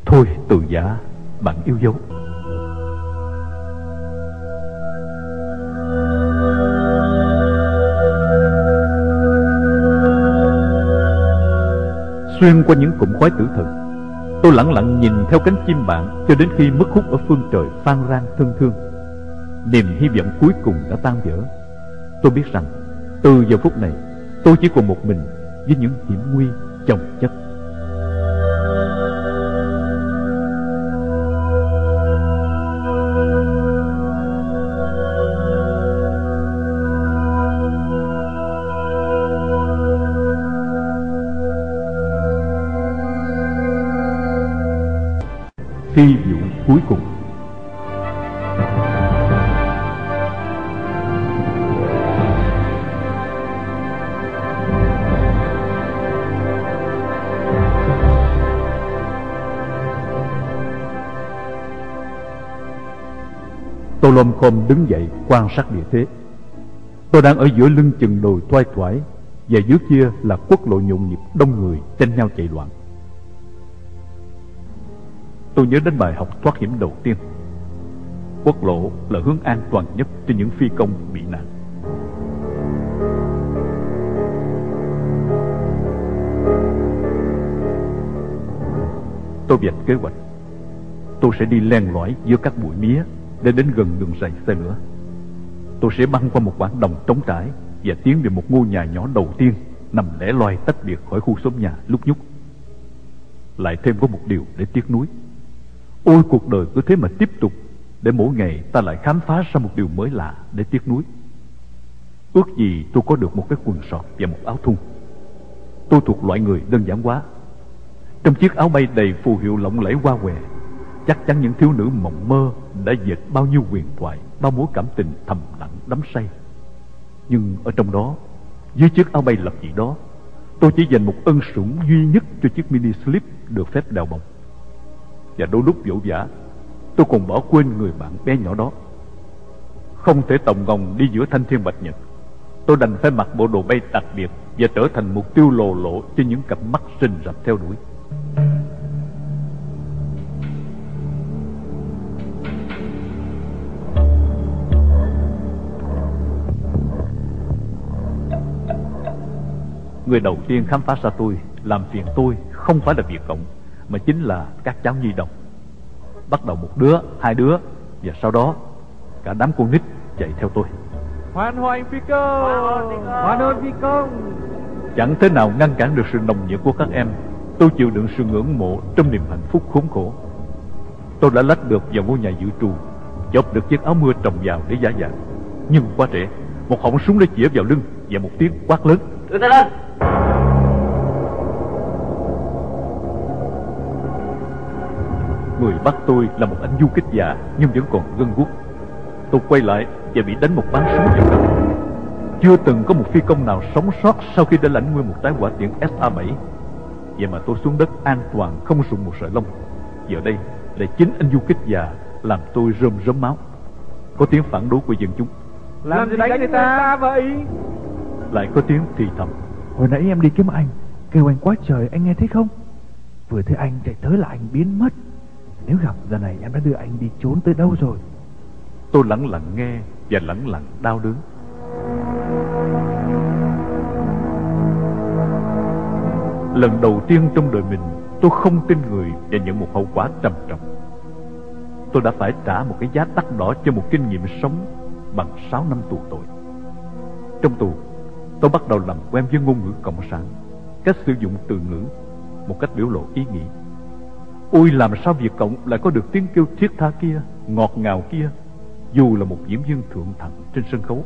Thôi, từ giả, bạn yêu dấu. Xuyên qua những cụm khói tử thần. Tôi lặng lặng nhìn theo cánh chim bạn Cho đến khi mất hút ở phương trời phan rang thân thương. Niềm hy vọng cuối cùng đã tan vỡ. Tôi biết rằng, Từ giờ phút này, Tôi chỉ còn một mình Với những hiểm nguy chồng chất. Khom khom đứng dậy quan sát địa thế. Tôi đang ở giữa lưng chừng đồi toai thoải Và dưới kia là quốc lộ nhộn nhịp đông người tranh nhau chạy loạn. Tôi nhớ đến bài học thoát hiểm đầu tiên. Quốc lộ là hướng an toàn nhất cho những phi công bị nạn. Tôi vạch kế hoạch. Tôi sẽ đi len lỏi giữa các bụi mía. Để đến gần đường ray xe nữa, Tôi sẽ băng qua một quảng đồng trống trải Và tiến về một ngôi nhà nhỏ đầu tiên Nằm lẻ loi tách biệt khỏi khu xóm nhà lúc nhúc. Lại thêm có một điều để tiếc nuối. Ôi, cuộc đời cứ thế mà tiếp tục Để mỗi ngày ta lại khám phá ra một điều mới lạ Để tiếc nuối. Ước gì tôi có được một cái quần sọt và một áo thun. Tôi thuộc loại người đơn giản quá. Trong chiếc áo bay đầy phù hiệu lộng lẫy hoa què. Chắc chắn những thiếu nữ mộng mơ Đã dệt bao nhiêu huyền thoại, Bao mối cảm tình thầm lặng đắm say. Nhưng ở trong đó, Dưới chiếc áo bay lập dị đó, Tôi chỉ dành một ân sủng duy nhất cho chiếc mini slip được phép đào bồng. Và đôi lúc vỗ vã, Tôi còn bỏ quên người bạn bé nhỏ đó. Không thể tổng ngòng đi giữa thanh thiên bạch nhật, Tôi đành phải mặc bộ đồ bay đặc biệt Và trở thành mục tiêu lồ lộ Cho những cặp mắt rình rập theo đuổi. Người đầu tiên khám phá ra tôi Làm phiền tôi không phải là Việt Cộng mà chính là các cháu nhi đồng. Bắt đầu một đứa hai đứa và sau đó cả đám con nít chạy theo tôi. Hoan hoan phi công! Hoan hoan phi công! Chẳng thế nào ngăn cản được sự nồng nhiệt của các em. Tôi chịu đựng sự ngưỡng mộ trong niềm hạnh phúc khốn khổ. Tôi đã lách được vào ngôi nhà dự trù chộp được chiếc áo mưa trồng vào để giả dạng. Nhưng quá trễ một họng súng đã chĩa vào lưng và một tiếng quát lớn. Đưa tay lên Người bắt tôi là một anh du kích già Nhưng vẫn còn gân guốc Tôi quay lại và bị đánh một bắn súng vào đầu. Chưa từng có một phi công nào sống sót Sau khi đã lãnh nguyên một trái quả tiễn SA-7 Vậy mà tôi xuống đất an toàn Không sụng một sợi lông. Giờ đây là chính anh du kích già Làm tôi rơm rớm máu. Có tiếng phản đối của dân chúng. Làm gì đánh người ta vậy? Lại có tiếng thì thầm Hồi nãy em đi kiếm anh, Kêu anh quá trời, anh nghe thấy không? Vừa thấy anh chạy tới là anh biến mất. Nếu gặp giờ này em đã đưa anh đi trốn tới đâu rồi? Tôi lặng lặng nghe Và lặng lặng đau đớn. Lần đầu tiên trong đời mình, Tôi không tin người Và nhận một hậu quả trầm trọng. Tôi đã phải trả một cái giá đắt đỏ Cho một kinh nghiệm sống Bằng 6 năm tù tội. Trong tù Tôi bắt đầu làm quen với ngôn ngữ cộng sản, Cách sử dụng từ ngữ Một cách biểu lộ ý nghĩa. Ôi làm sao Việt Cộng lại có được tiếng kêu thiết tha kia, Ngọt ngào kia, Dù là một diễn viên thượng thặng trên sân khấu?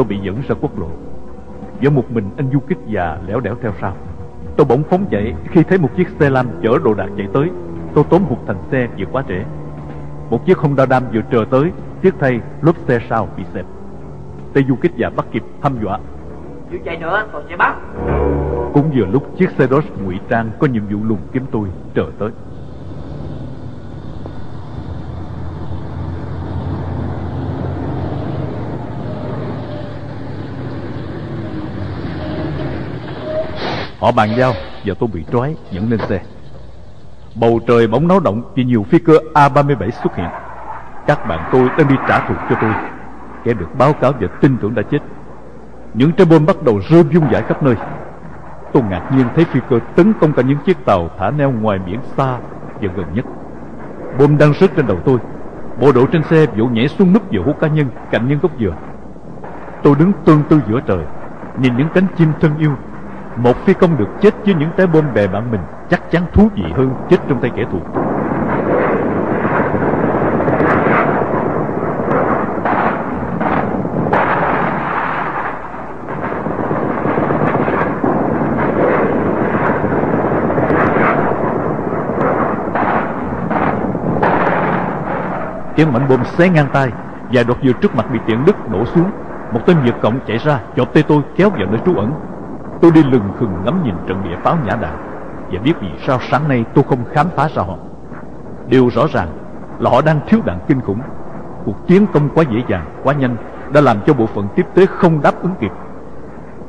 Tôi bị dẫn ra quốc lộ. Giữa một mình anh du kích già lẻo đẻo theo sau. Tôi bỗng phóng chạy Khi thấy một chiếc xe lam chở đồ đạc chạy tới. Tôi tóm hụt thành xe vừa quá trễ. Một chiếc Honda Đam vừa chờ tới Tiếc thay lốp xe sau bị xẹp. Tay du kích già bắt kịp hăm dọa. Chứ chạy nữa tôi sẽ bắt. Cũng vừa lúc chiếc xe đó ngụy trang Có nhiệm vụ lùng kiếm tôi chờ tới bàn giao và tôi bị trói, dẫn lên xe. Bầu trời bỗng náo động vì nhiều phi cơ A-37 xuất hiện. Các bạn tôi đang đi trả thù cho tôi, Kẻ được báo cáo và tin tưởng đã chết. Những trái bom bắt đầu rơi vung vãi khắp nơi. Tôi ngạc nhiên thấy phi cơ tấn công cả những chiếc tàu thả neo ngoài biển xa và gần nhất. Bom đang rớt trên đầu tôi. Bộ đội trên xe vụ nhảy xuống nút giữa hút cá nhân, cạnh những gốc dừa. Tôi đứng tương tư giữa trời, Nhìn những cánh chim thân yêu một phi công được chết với những trái bom bè bạn mình, chắc chắn thú vị hơn chết trong tay kẻ thù. tiếng mảnh bom xé ngang tay và đột vừa trước mặt bị tiện đứt đổ xuống, một tên việt cộng chạy ra chộp tay tôi, kéo vào nơi trú ẩn Tôi đi lừng khừng ngắm nhìn trận địa pháo nhã đạn. Và biết vì sao sáng nay tôi không khám phá ra họ. Điều rõ ràng là họ đang thiếu đạn kinh khủng. Cuộc tiến công quá dễ dàng, quá nhanh Đã làm cho bộ phận tiếp tế không đáp ứng kịp.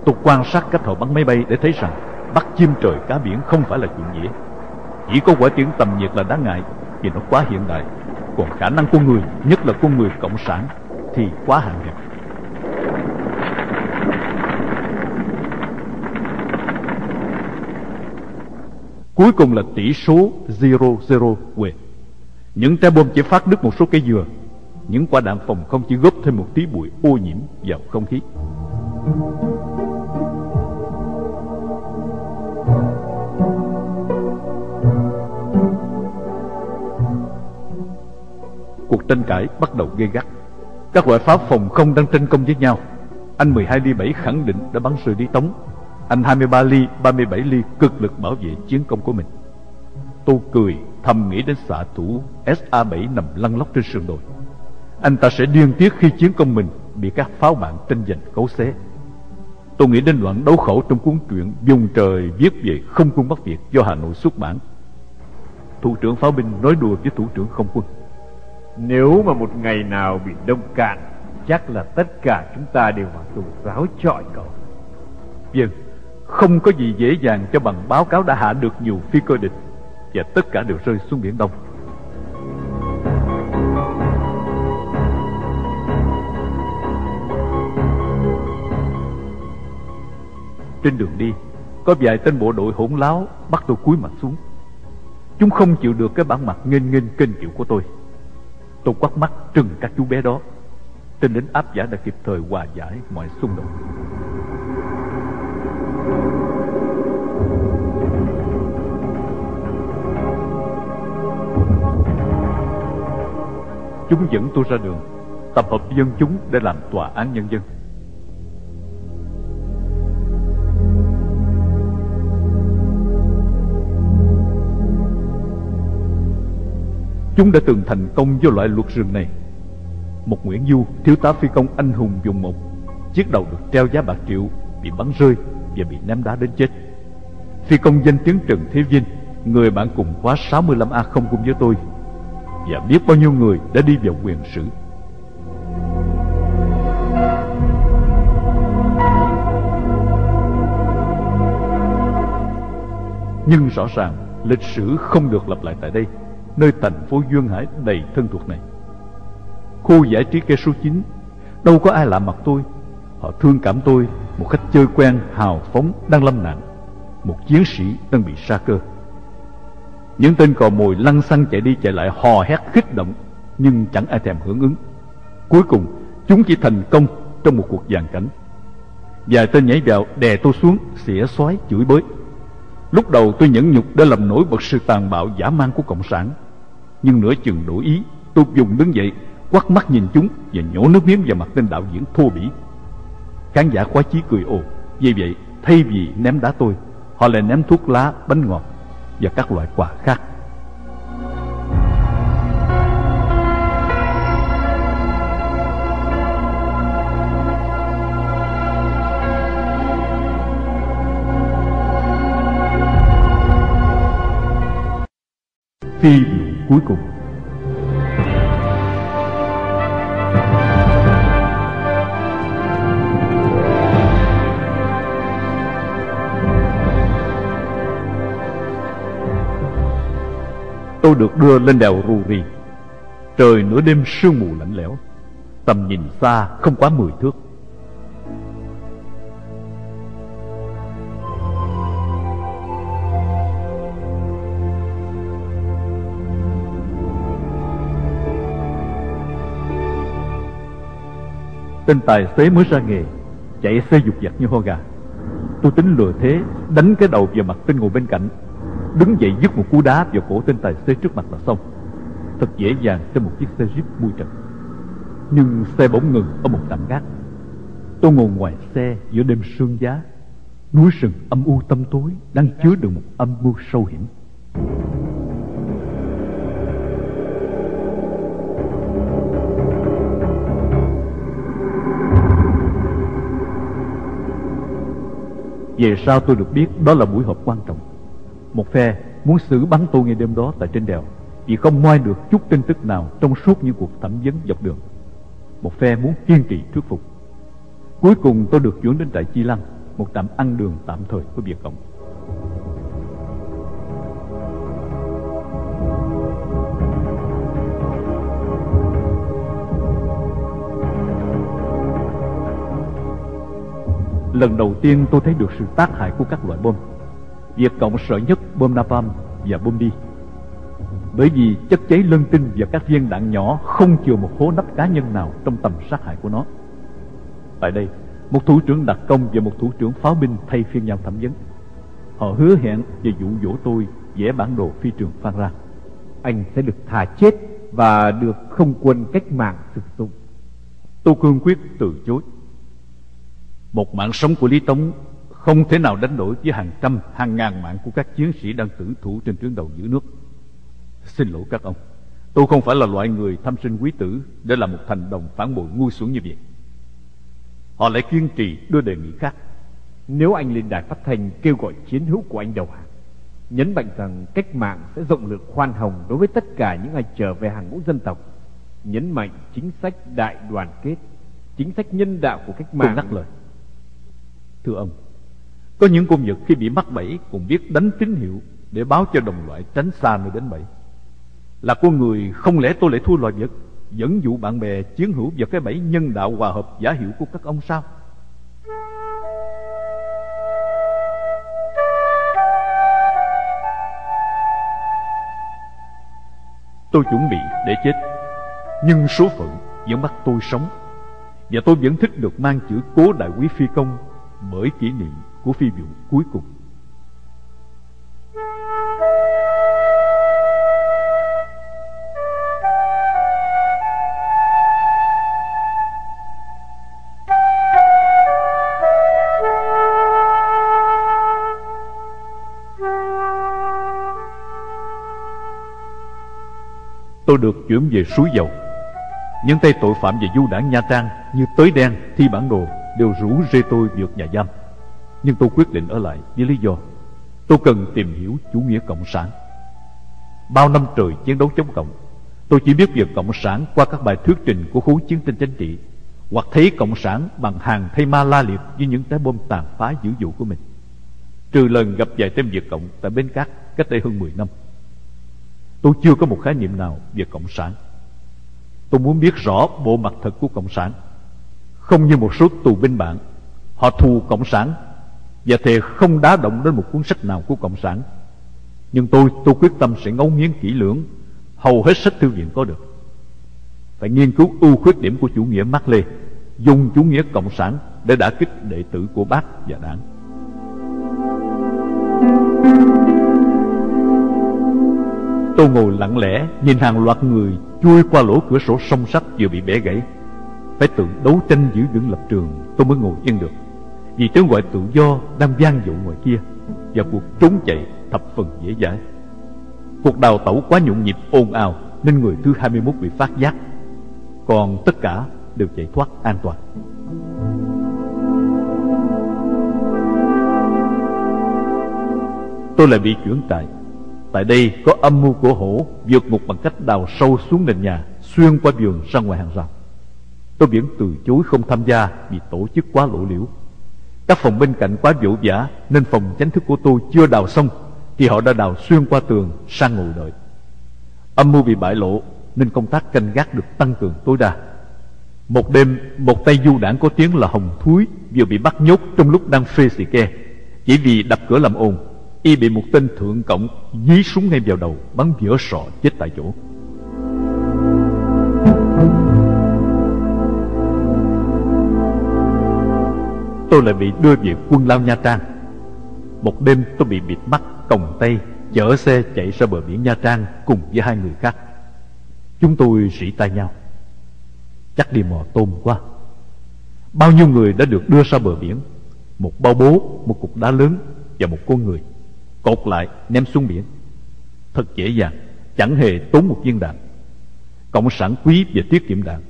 Tôi quan sát cách họ bắn máy bay để thấy rằng Bắt chim trời cá biển không phải là chuyện dễ. Chỉ có quả tiễn tầm nhiệt là đáng ngại Vì nó quá hiện đại. Còn khả năng của người, nhất là của người cộng sản Thì quá hạn hẹp. Cuối cùng là tỷ số 0-0 quê. Những trái bom chỉ phát đứt một số cây dừa. Những quả đạn phòng không chỉ góp thêm một tí bụi ô nhiễm vào không khí. Cuộc tranh cãi bắt đầu gây gắt. Các loại pháo phòng không đang tranh công với nhau. Anh 12 ly 7 khẳng định đã bắn rơi đi tống anh 23 ly, 37 ly cực lực bảo vệ chiến công của mình. Tôi cười thầm nghĩ đến xạ thủ SA-7 nằm lăn lóc trên sườn đồi. Anh ta sẽ điên tiết khi chiến công mình bị các pháo bạn tranh giành cấu xé. Tôi nghĩ đến đoạn đấu khẩu trong cuốn truyện Dùng trời viết về không quân Bắc Việt do Hà Nội xuất bản. Thủ trưởng pháo binh nói đùa với thủ trưởng không quân. Nếu mà một ngày nào bị đông cạn, chắc là tất cả chúng ta đều vào tù giáo trọi cậu. Vâng, không có gì dễ dàng cho bằng báo cáo đã hạ được nhiều phi cơ địch, Và tất cả đều rơi xuống Biển Đông. Trên đường đi, Có vài tên bộ đội hỗn láo Bắt tôi cúi mặt xuống. Chúng không chịu được cái bản mặt nghênh nghênh kênh kiệu của tôi. Tôi quắt mắt trừng các chú bé đó. Tên lính áp giả đã kịp thời hòa giải mọi xung đột. Chúng dẫn tôi ra đường Tập hợp dân chúng để làm tòa án nhân dân. Chúng đã từng thành công với loại luật rừng này. Một Nguyễn Du, thiếu tá phi công anh hùng dùng một Chiếc đầu được treo giá bạc triệu Bị bắn rơi và bị ném đá đến chết. Phi công danh tiếng Trần Thế Vinh Người bạn cùng khóa 65A không cùng với tôi và biết bao nhiêu người đã đi vào quyền sử. Nhưng rõ ràng, lịch sử không được lặp lại tại đây, Nơi thành phố Duyên Hải đầy thân thuộc này. Khu giải trí cây số 9 Đâu có ai lạ mặt tôi. Họ thương cảm tôi Một khách chơi quen, hào phóng, đang lâm nạn. Một chiến sĩ đang bị sa cơ những tên cò mồi lăn xăng chạy đi chạy lại hò hét khích động Nhưng chẳng ai thèm hưởng ứng. Cuối cùng chúng chỉ thành công trong một cuộc giàn cảnh. Vài tên nhảy vào đè tôi xuống xỉa xoái chửi bới. Lúc đầu tôi nhẫn nhục để làm nổi bật sự tàn bạo giả man của Cộng sản. Nhưng nửa chừng đổi ý Tôi dùng đứng dậy Quắt mắt nhìn chúng Và nhổ nước miếng vào mặt tên đạo diễn thô bỉ. Khán giả khoái chí cười ồ. Vì vậy, thay vì ném đá tôi, họ lại ném thuốc lá, bánh ngọt và các loại quà khác. Phi cuối cùng Tôi được đưa lên đèo Ruri, Trời nửa đêm sương mù lạnh lẽo Tầm nhìn xa không quá mười thước. Tên tài xế mới ra nghề Chạy xe dục dặt như ho gà. Tôi tính lừa thế Đánh cái đầu vào mặt tên ngồi bên cạnh. Đứng dậy dứt một cú đá vào cổ tên tài xế trước mặt là xong. Thật dễ dàng trên một chiếc xe Jeep mui trần. Nhưng xe bỗng ngừng ở một tạm gác. Tôi ngồi ngoài xe giữa đêm sương giá. Núi sừng âm u tâm tối Đang chứa đựng một âm mưu sâu hiểm. Về sau tôi được biết đó là buổi họp quan trọng. Một phe muốn xử bắn tôi ngay đêm đó tại trên đèo, Vì không moi được chút tin tức nào trong suốt những cuộc thẩm vấn dọc đường. Một phe muốn kiên trì thuyết phục. Cuối cùng tôi được chuyển đến trại Chi Lăng, Một tạm ăn đường tạm thời của Việt Cộng. Lần đầu tiên tôi thấy được sự tác hại của các loại bom. Việt Cộng sợ nhất bom napalm và bom bi Bởi vì chất cháy lân tinh và các viên đạn nhỏ Không chừa một hố nắp cá nhân nào trong tầm sát hại của nó. Tại đây, một thủ trưởng đặc công và một thủ trưởng pháo binh thay phiên nhau thẩm vấn. Họ hứa hẹn và dụ dỗ tôi vẽ bản đồ phi trường Phan Rang. Anh sẽ được thả chết và được không quân cách mạng sử dụng. Tôi cương quyết từ chối. Một mạng sống của Lý Tống không thể nào đánh đổi với hàng trăm, hàng ngàn mạng của các chiến sĩ đang tử thủ trên tuyến đầu giữ nước. Xin lỗi các ông, tôi không phải là loại người tham sinh quý tử để làm một thành đồng phản bội ngu xuẩn như vậy. Họ lại kiên trì đưa đề nghị khác. Nếu anh lên đài phát thanh kêu gọi chiến hữu của anh đầu hàng, nhấn mạnh rằng cách mạng sẽ rộng lượng khoan hồng đối với tất cả những ai trở về hàng ngũ dân tộc, nhấn mạnh chính sách đại đoàn kết, chính sách nhân đạo của cách mạng. Tôi ngắt lời. Thưa ông, có những con vật khi bị mắc bẫy cũng biết đánh tín hiệu để báo cho đồng loại tránh xa nơi đến bẫy. Là con người không lẽ tôi lại thua loài vật, dẫn dụ bạn bè chiến hữu vào cái bẫy nhân đạo hòa hợp giả hiệu của các ông sao? Tôi chuẩn bị để chết Nhưng số phận vẫn bắt tôi sống Và tôi vẫn thích được mang chữ cố đại quý phi công bởi kỷ niệm của phi vụ cuối cùng. Tôi được chuyển về suối dầu Những tay tội phạm và du đảng Nha Trang Như tới đen, thi bản đồ đều rủ rê tôi vượt nhà giam nhưng tôi quyết định ở lại với lý do tôi cần tìm hiểu chủ nghĩa cộng sản. Bao năm trời chiến đấu chống cộng, tôi chỉ biết về cộng sản qua các bài thuyết trình của khối chiến tranh chính trị hoặc thấy cộng sản bằng hàng thay ma la liệt với những trái bom tàn phá dữ dội của mình. Trừ lần gặp vài tên việt cộng tại bến cát cách đây hơn 10 năm, tôi chưa có một khái niệm nào về cộng sản. Tôi muốn biết rõ bộ mặt thật của cộng sản. Không như một số tù binh bạn Họ thù Cộng sản và thề không đá động đến một cuốn sách nào của Cộng sản. Nhưng tôi, tôi quyết tâm sẽ ngấu nghiến kỹ lưỡng Hầu hết sách thư viện có được. Phải nghiên cứu ưu khuyết điểm của chủ nghĩa Mác Lê Dùng chủ nghĩa Cộng sản để đả kích đệ tử của bác và đảng. Tôi ngồi lặng lẽ nhìn hàng loạt người chui qua lỗ cửa sổ song sắt vừa bị bẻ gãy. Phải tự đấu tranh giữ vững lập trường Tôi mới ngồi yên được. Vì tiếng gọi tự do, đang vang dội ngoài kia, Và cuộc trốn chạy thập phần dễ dãi. Cuộc đào tẩu quá nhộn nhịp, ồn ào, Nên người thứ 21 bị phát giác. Còn tất cả đều chạy thoát an toàn. Tôi lại bị chuyển tại Tại đây có âm mưu của hổ, vượt ngục bằng cách đào sâu xuống nền nhà, Xuyên qua vườn ra ngoài hàng rào. Tôi vẫn từ chối không tham gia vì tổ chức quá lộ liễu. Các phòng bên cạnh quá vũ vã Nên phòng chánh thức của tôi chưa đào xong, Thì họ đã đào xuyên qua tường sang ngồi đợi. Âm mưu bị bại lộ, Nên công tác canh gác được tăng cường tối đa. Một đêm, Một tay du đảng có tiếng là Hồng Thúi, Vừa bị bắt nhốt trong lúc đang phê xì ke. Chỉ vì đập cửa làm ồn, y bị một tên thượng cộng dí súng ngay vào đầu, bắn vỡ sọ chết tại chỗ. Tôi lại bị đưa về quân lao nha trang. Một đêm tôi bị bịt mắt, còng tay, chở xe chạy ra bờ biển nha trang cùng với hai người khác. Chúng tôi sỉ tay nhau. Chắc đi mò tôm quá. Bao nhiêu người đã được đưa ra bờ biển? Một bao bố, một cục đá lớn và một con người. Cột lại, ném xuống biển. Thật dễ dàng, chẳng hề tốn một viên đạn. Cộng sản quý và tiết kiệm đạn.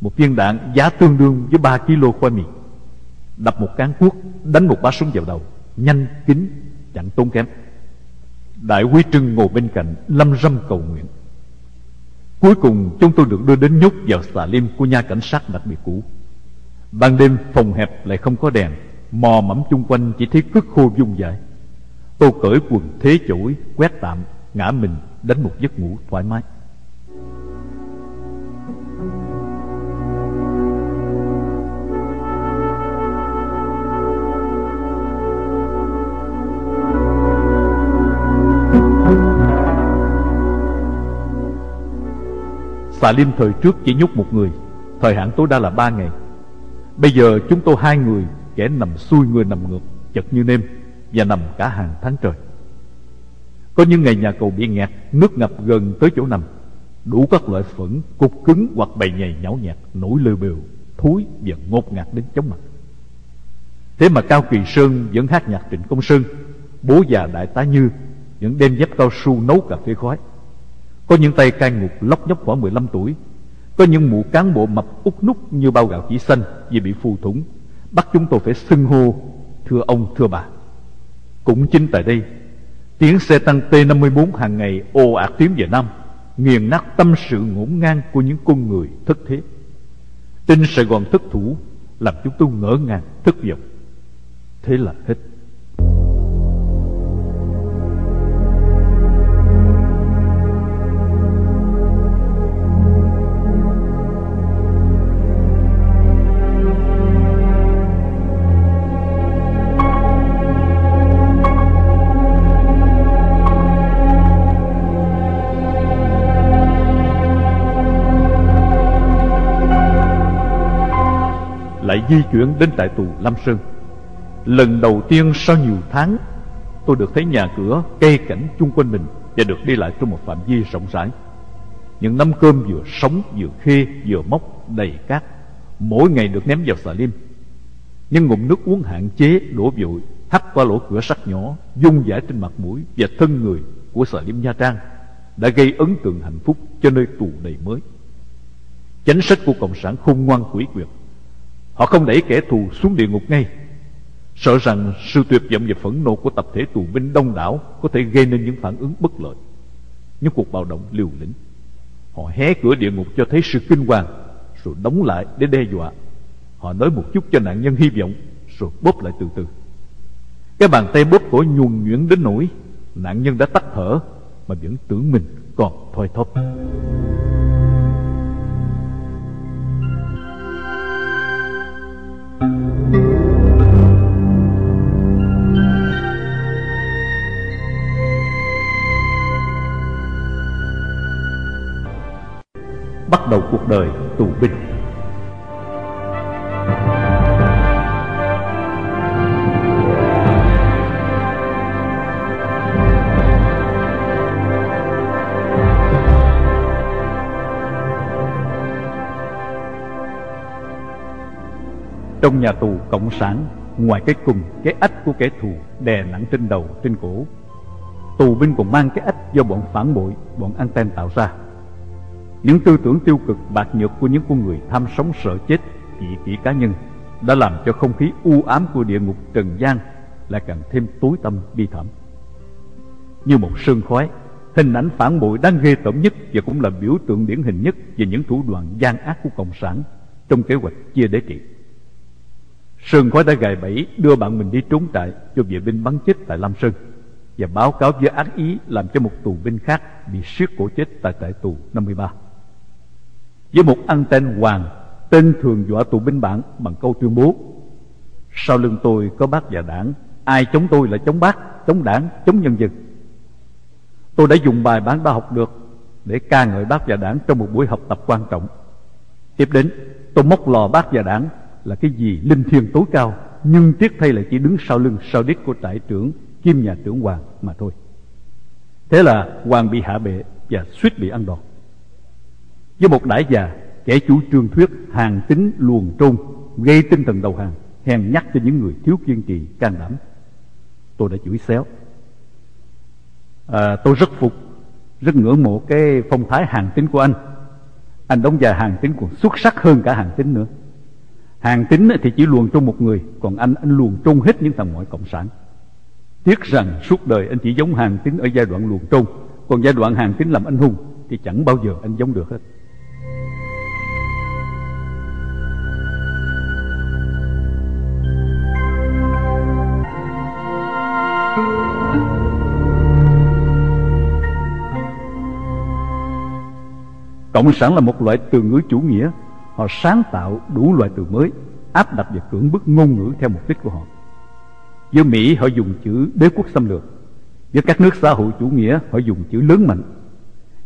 Một viên đạn giá tương đương với 3 kg khoai mì đập một cán cuốc, đánh một bá súng vào đầu. Nhanh, kín, chẳng tốn kém. Đại quý trưng ngồi bên cạnh, lâm râm cầu nguyện. Cuối cùng, chúng tôi được đưa đến nhốt vào xà lim của nhà cảnh sát đặc biệt cũ. Ban đêm, phòng hẹp lại không có đèn. Mò mẫm chung quanh chỉ thấy cứt khô dung dại. Tôi cởi quần thế chổi, Quét tạm, Ngã mình, đánh một giấc ngủ thoải mái. Xà Liêm thời trước chỉ nhốt một người Thời hạn tối đa là ba ngày Bây giờ chúng tôi hai người Kẻ nằm xuôi người nằm ngược Chật như nêm và nằm cả hàng tháng trời. Có những ngày nhà cầu bị nghẹt, nước ngập gần tới chỗ nằm. Đủ các loại phẫn, cục cứng hoặc bầy nhầy nhão nhạt, nổi lơ bều, thúi và ngột ngạt đến chóng mặt. Thế mà Cao Kỳ Sơn vẫn hát nhạc Trịnh Công Sơn, bố già Đại tá Như vẫn đem dép cao su nấu cà phê khói. Có những tay cai ngục lóc nhóc khoảng 15 tuổi, có những mụ cán bộ mập út nút như bao gạo chỉ xanh vì bị phù thủng, bắt chúng tôi phải xưng hô thưa ông thưa bà. Cũng chính tại đây Tiếng xe tăng T-54 hàng ngày ồ ạt tiến về Nam Nghiền nát tâm sự ngổn ngang của những con người thất thế. Tin Sài Gòn thất thủ Làm chúng tôi ngỡ ngàng thất vọng. Thế là hết. Lại di chuyển đến tại tù Lâm Sơn. Lần đầu tiên sau nhiều tháng, tôi được thấy nhà cửa, cây cảnh chung quanh mình và được đi lại trong một phạm vi rộng rãi. Những nắm cơm vừa sống, vừa khê, vừa mốc, đầy cát, mỗi ngày được ném vào xà lim. Nhưng ngụm nước uống hạn chế, đổ vội, hắt qua lỗ cửa sắt nhỏ, dung giải trên mặt mũi và thân người của xà lim Nha Trang đã gây ấn tượng hạnh phúc cho nơi tù đầy mới. Chánh sách của Cộng sản khôn ngoan quỷ quyệt Họ không đẩy kẻ thù xuống địa ngục ngay. Sợ rằng sự tuyệt vọng và phẫn nộ của tập thể tù binh đông đảo Có thể gây nên những phản ứng bất lợi. Những cuộc bạo động liều lĩnh. Họ hé cửa địa ngục cho thấy sự kinh hoàng, Rồi đóng lại để đe dọa. Họ nói một chút cho nạn nhân hy vọng, Rồi bóp lại từ từ. Cái bàn tay bóp cổ nhuồn nhuyễn đến nỗi Nạn nhân đã tắt thở, Mà vẫn tưởng mình còn thoi thóp. Đầu cuộc đời tù binh. Trong nhà tù Cộng sản, Ngoài cái cùng, cái ách của kẻ thù Đè nặng trên đầu, trên cổ, Tù binh còn mang cái ách do bọn phản bội, Bọn anten tạo ra. Những tư tưởng tiêu cực, bạc nhược Của những con người tham sống sợ chết Kỵ kỷ cá nhân, Đã làm cho không khí u ám của địa ngục trần gian Lại càng thêm tối tâm bi thảm Như một sương khói, Hình ảnh phản bội đáng ghê tởm nhất Và cũng là biểu tượng điển hình nhất Về những thủ đoạn gian ác của Cộng sản Trong kế hoạch chia đế trị Sơn khói đã gài bẫy đưa bạn mình đi trốn trại cho vệ binh bắn chết tại Lam Sơn và báo cáo với ác ý làm cho một tù binh khác bị siết cổ chết tại trại tù 53. Với một anten hoàng, tên thường dọa tù binh bạn bằng câu tuyên bố Sau lưng tôi có bác và đảng, ai chống tôi là chống bác, chống đảng, chống nhân dân. Tôi đã dùng bài bán đã học được để ca ngợi bác và đảng trong một buổi học tập quan trọng. Tiếp đến, tôi móc lò bác và đảng là cái gì linh thiêng tối cao nhưng tiếc thay là chỉ đứng sau lưng sau đít của trại trưởng kim nhà trưởng hoàng mà thôi thế là hoàng bị hạ bệ và suýt bị ăn đòn với một đại già kẻ chủ trương thuyết hàng tính luồn trung gây tinh thần đầu hàng hèn nhắc cho những người thiếu kiên trì can đảm. Tôi đã chửi xéo. À, tôi rất phục rất ngưỡng mộ cái phong thái hàng tính của anh. Anh đóng vai hàng tính còn xuất sắc hơn cả hàng tính nữa. Hàng tính thì chỉ luồn trong một người Còn anh anh luồn trong hết những thằng ngoại cộng sản. Tiếc rằng suốt đời anh chỉ giống hàng tính ở giai đoạn luồn trong Còn giai đoạn hàng tính làm anh hùng Thì chẳng bao giờ anh giống được hết. Cộng sản là một loại từ ngữ chủ nghĩa. Họ sáng tạo đủ loại từ mới Áp đặt và cưỡng bức ngôn ngữ theo mục đích của họ. Với Mỹ họ dùng chữ đế quốc xâm lược. Với các nước xã hội chủ nghĩa họ dùng chữ lớn mạnh.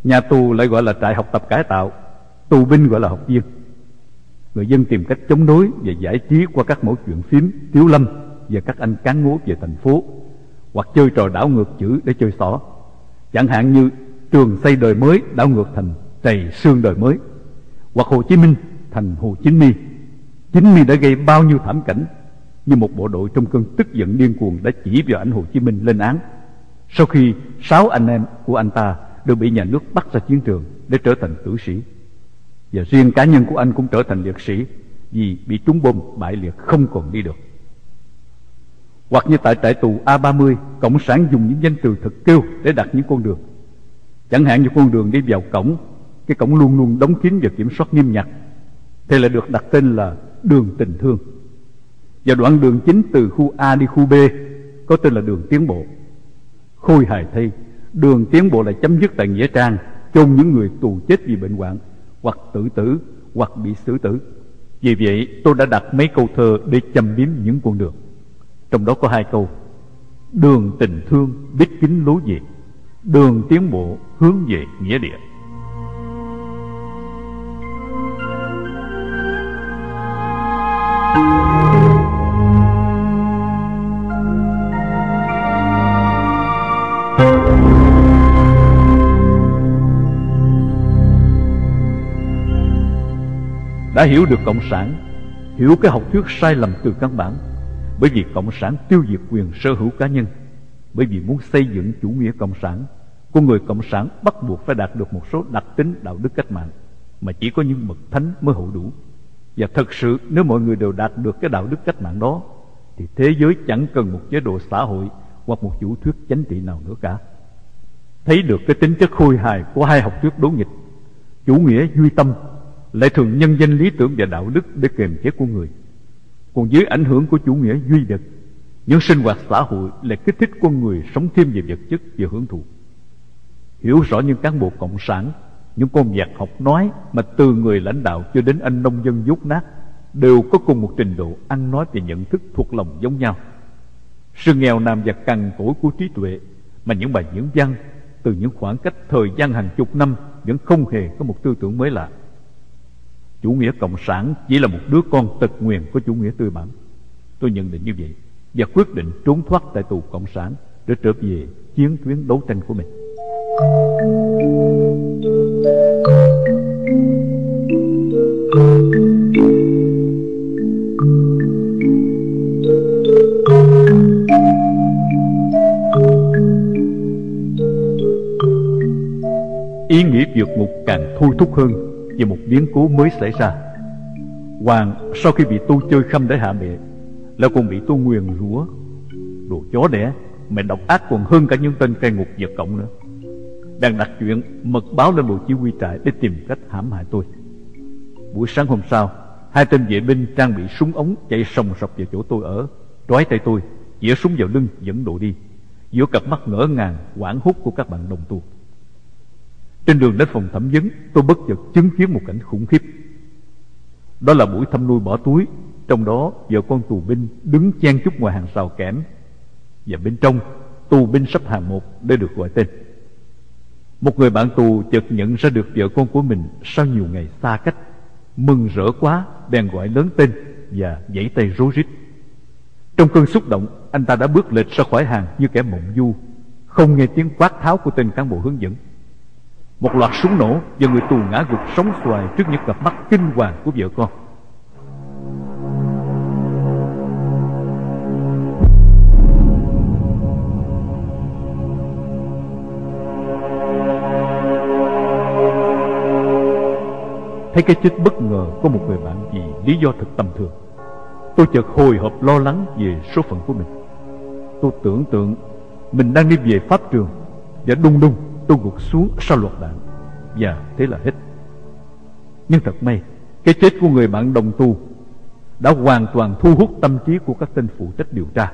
Nhà tù lại gọi là trại học tập cải tạo Tù binh gọi là học viên. Người dân tìm cách chống đối và giải trí qua các mẫu chuyện phím, tiếu lâm và các anh cán ngố về thành phố hoặc chơi trò đảo ngược chữ để chơi xỏ chẳng hạn như trường xây đời mới đảo ngược thành đầy xương đời mới hoặc Hồ Chí Minh thành Hồ Chí Minh. Chính mi đã gây bao nhiêu thảm cảnh như một bộ đội trong cơn tức giận điên cuồng đã chỉ vào ảnh Hồ Chí Minh lên án. Sau khi sáu anh em của anh ta đều bị nhà nước bắt ra chiến trường để trở thành tử sĩ. Và riêng cá nhân của anh cũng trở thành liệt sĩ vì bị trúng bom bại liệt không còn đi được. Hoặc như tại trại tù A30, Cộng sản dùng những danh từ thật kêu để đặt những con đường. Chẳng hạn như con đường đi vào cổng, cái cổng luôn luôn đóng kín và kiểm soát nghiêm ngặt. Thì là được đặt tên là đường tình thương. Và đoạn đường chính từ khu A đi khu B có tên là đường tiến bộ. Khôi hài thay, đường tiến bộ lại chấm dứt tại nghĩa trang, chôn những người tù chết vì bệnh hoạn, hoặc tự tử, hoặc bị xử tử. Vì vậy, tôi đã đặt mấy câu thơ để châm biếm những con đường. Trong đó có hai câu, đường tình thương biết kính lối về, đường tiến bộ hướng về nghĩa địa. Đã hiểu được cộng sản, hiểu cái học thuyết sai lầm từ căn bản, bởi vì cộng sản tiêu diệt quyền sở hữu cá nhân, bởi vì muốn xây dựng chủ nghĩa cộng sản, con người cộng sản bắt buộc phải đạt được một số đặc tính đạo đức cách mạng mà chỉ có những bậc thánh mới hữu đủ và thật sự, nếu mọi người đều đạt được cái đạo đức cách mạng đó, thì thế giới chẳng cần một chế độ xã hội hoặc một chủ thuyết chính trị nào nữa cả. Thấy được cái tính chất khôi hài của hai học thuyết đối nghịch, chủ nghĩa duy tâm lại thường nhân danh lý tưởng và đạo đức để kiềm chế của người. Còn dưới ảnh hưởng của chủ nghĩa duy vật những sinh hoạt xã hội lại kích thích con người sống thêm về vật chất và hưởng thụ. Hiểu rõ những cán bộ cộng sản những con vật học nói mà từ người lãnh đạo cho đến anh nông dân dốt nát đều có cùng một trình độ ăn nói và nhận thức thuộc lòng giống nhau. Sự nghèo nàn và cằn cỗi của trí tuệ mà những bài diễn văn từ những khoảng cách thời gian hàng chục năm vẫn không hề có một tư tưởng mới lạ. Chủ nghĩa cộng sản chỉ là một đứa con tật nguyền của chủ nghĩa tư bản. Tôi nhận định như vậy và quyết định trốn thoát tại tù cộng sản để trở về chiến tuyến đấu tranh của mình. Ý nghĩa vượt ngục càng thôi thúc hơn Về một biến cố mới xảy ra. Hoàng, sau khi bị tu chơi khâm để hạ mẹ Là còn bị tu nguyền rủa. Đồ chó đẻ, Mẹ độc ác còn hơn cả những tên cai ngục vật cộng nữa. Đang đặt chuyện mật báo lên bộ chỉ huy trại Để tìm cách hãm hại tôi. Buổi sáng hôm sau, Hai tên vệ binh trang bị súng ống Chạy sòng sọc vào chỗ tôi ở, Trói tay tôi Chĩa súng vào lưng, dẫn độ đi. Giữa cặp mắt ngỡ ngàng, quảng hút của các bạn đồng tu. Trên đường đến phòng thẩm vấn, Tôi bất chợt chứng kiến một cảnh khủng khiếp. Đó là buổi thăm nuôi bỏ túi, Trong đó vợ con tù binh đứng chen chúc ngoài hàng rào kẽm. Và bên trong, tù binh sắp hàng một để được gọi tên. Một người bạn tù chợt nhận ra được vợ con của mình Sau nhiều ngày xa cách, Mừng rỡ quá, bèn gọi lớn tên Và giãy tay rối rít. Trong cơn xúc động, Anh ta đã bước lệch ra khỏi hàng như kẻ mộng du, Không nghe tiếng quát tháo của tên cán bộ hướng dẫn. Một loạt súng nổ Và người tù ngã gục sóng xoài Trước những cặp mắt kinh hoàng của vợ con. Thấy cái chết bất ngờ của một người bạn vì lý do thật tầm thường. Tôi chợt hồi hộp lo lắng về số phận của mình. Tôi tưởng tượng mình đang đi về pháp trường, Và đung đung tôi gục xuống sau loạt đạn. Và thế là hết. Nhưng thật may, Cái chết của người bạn đồng tu Đã hoàn toàn thu hút tâm trí của các tên phụ trách điều tra.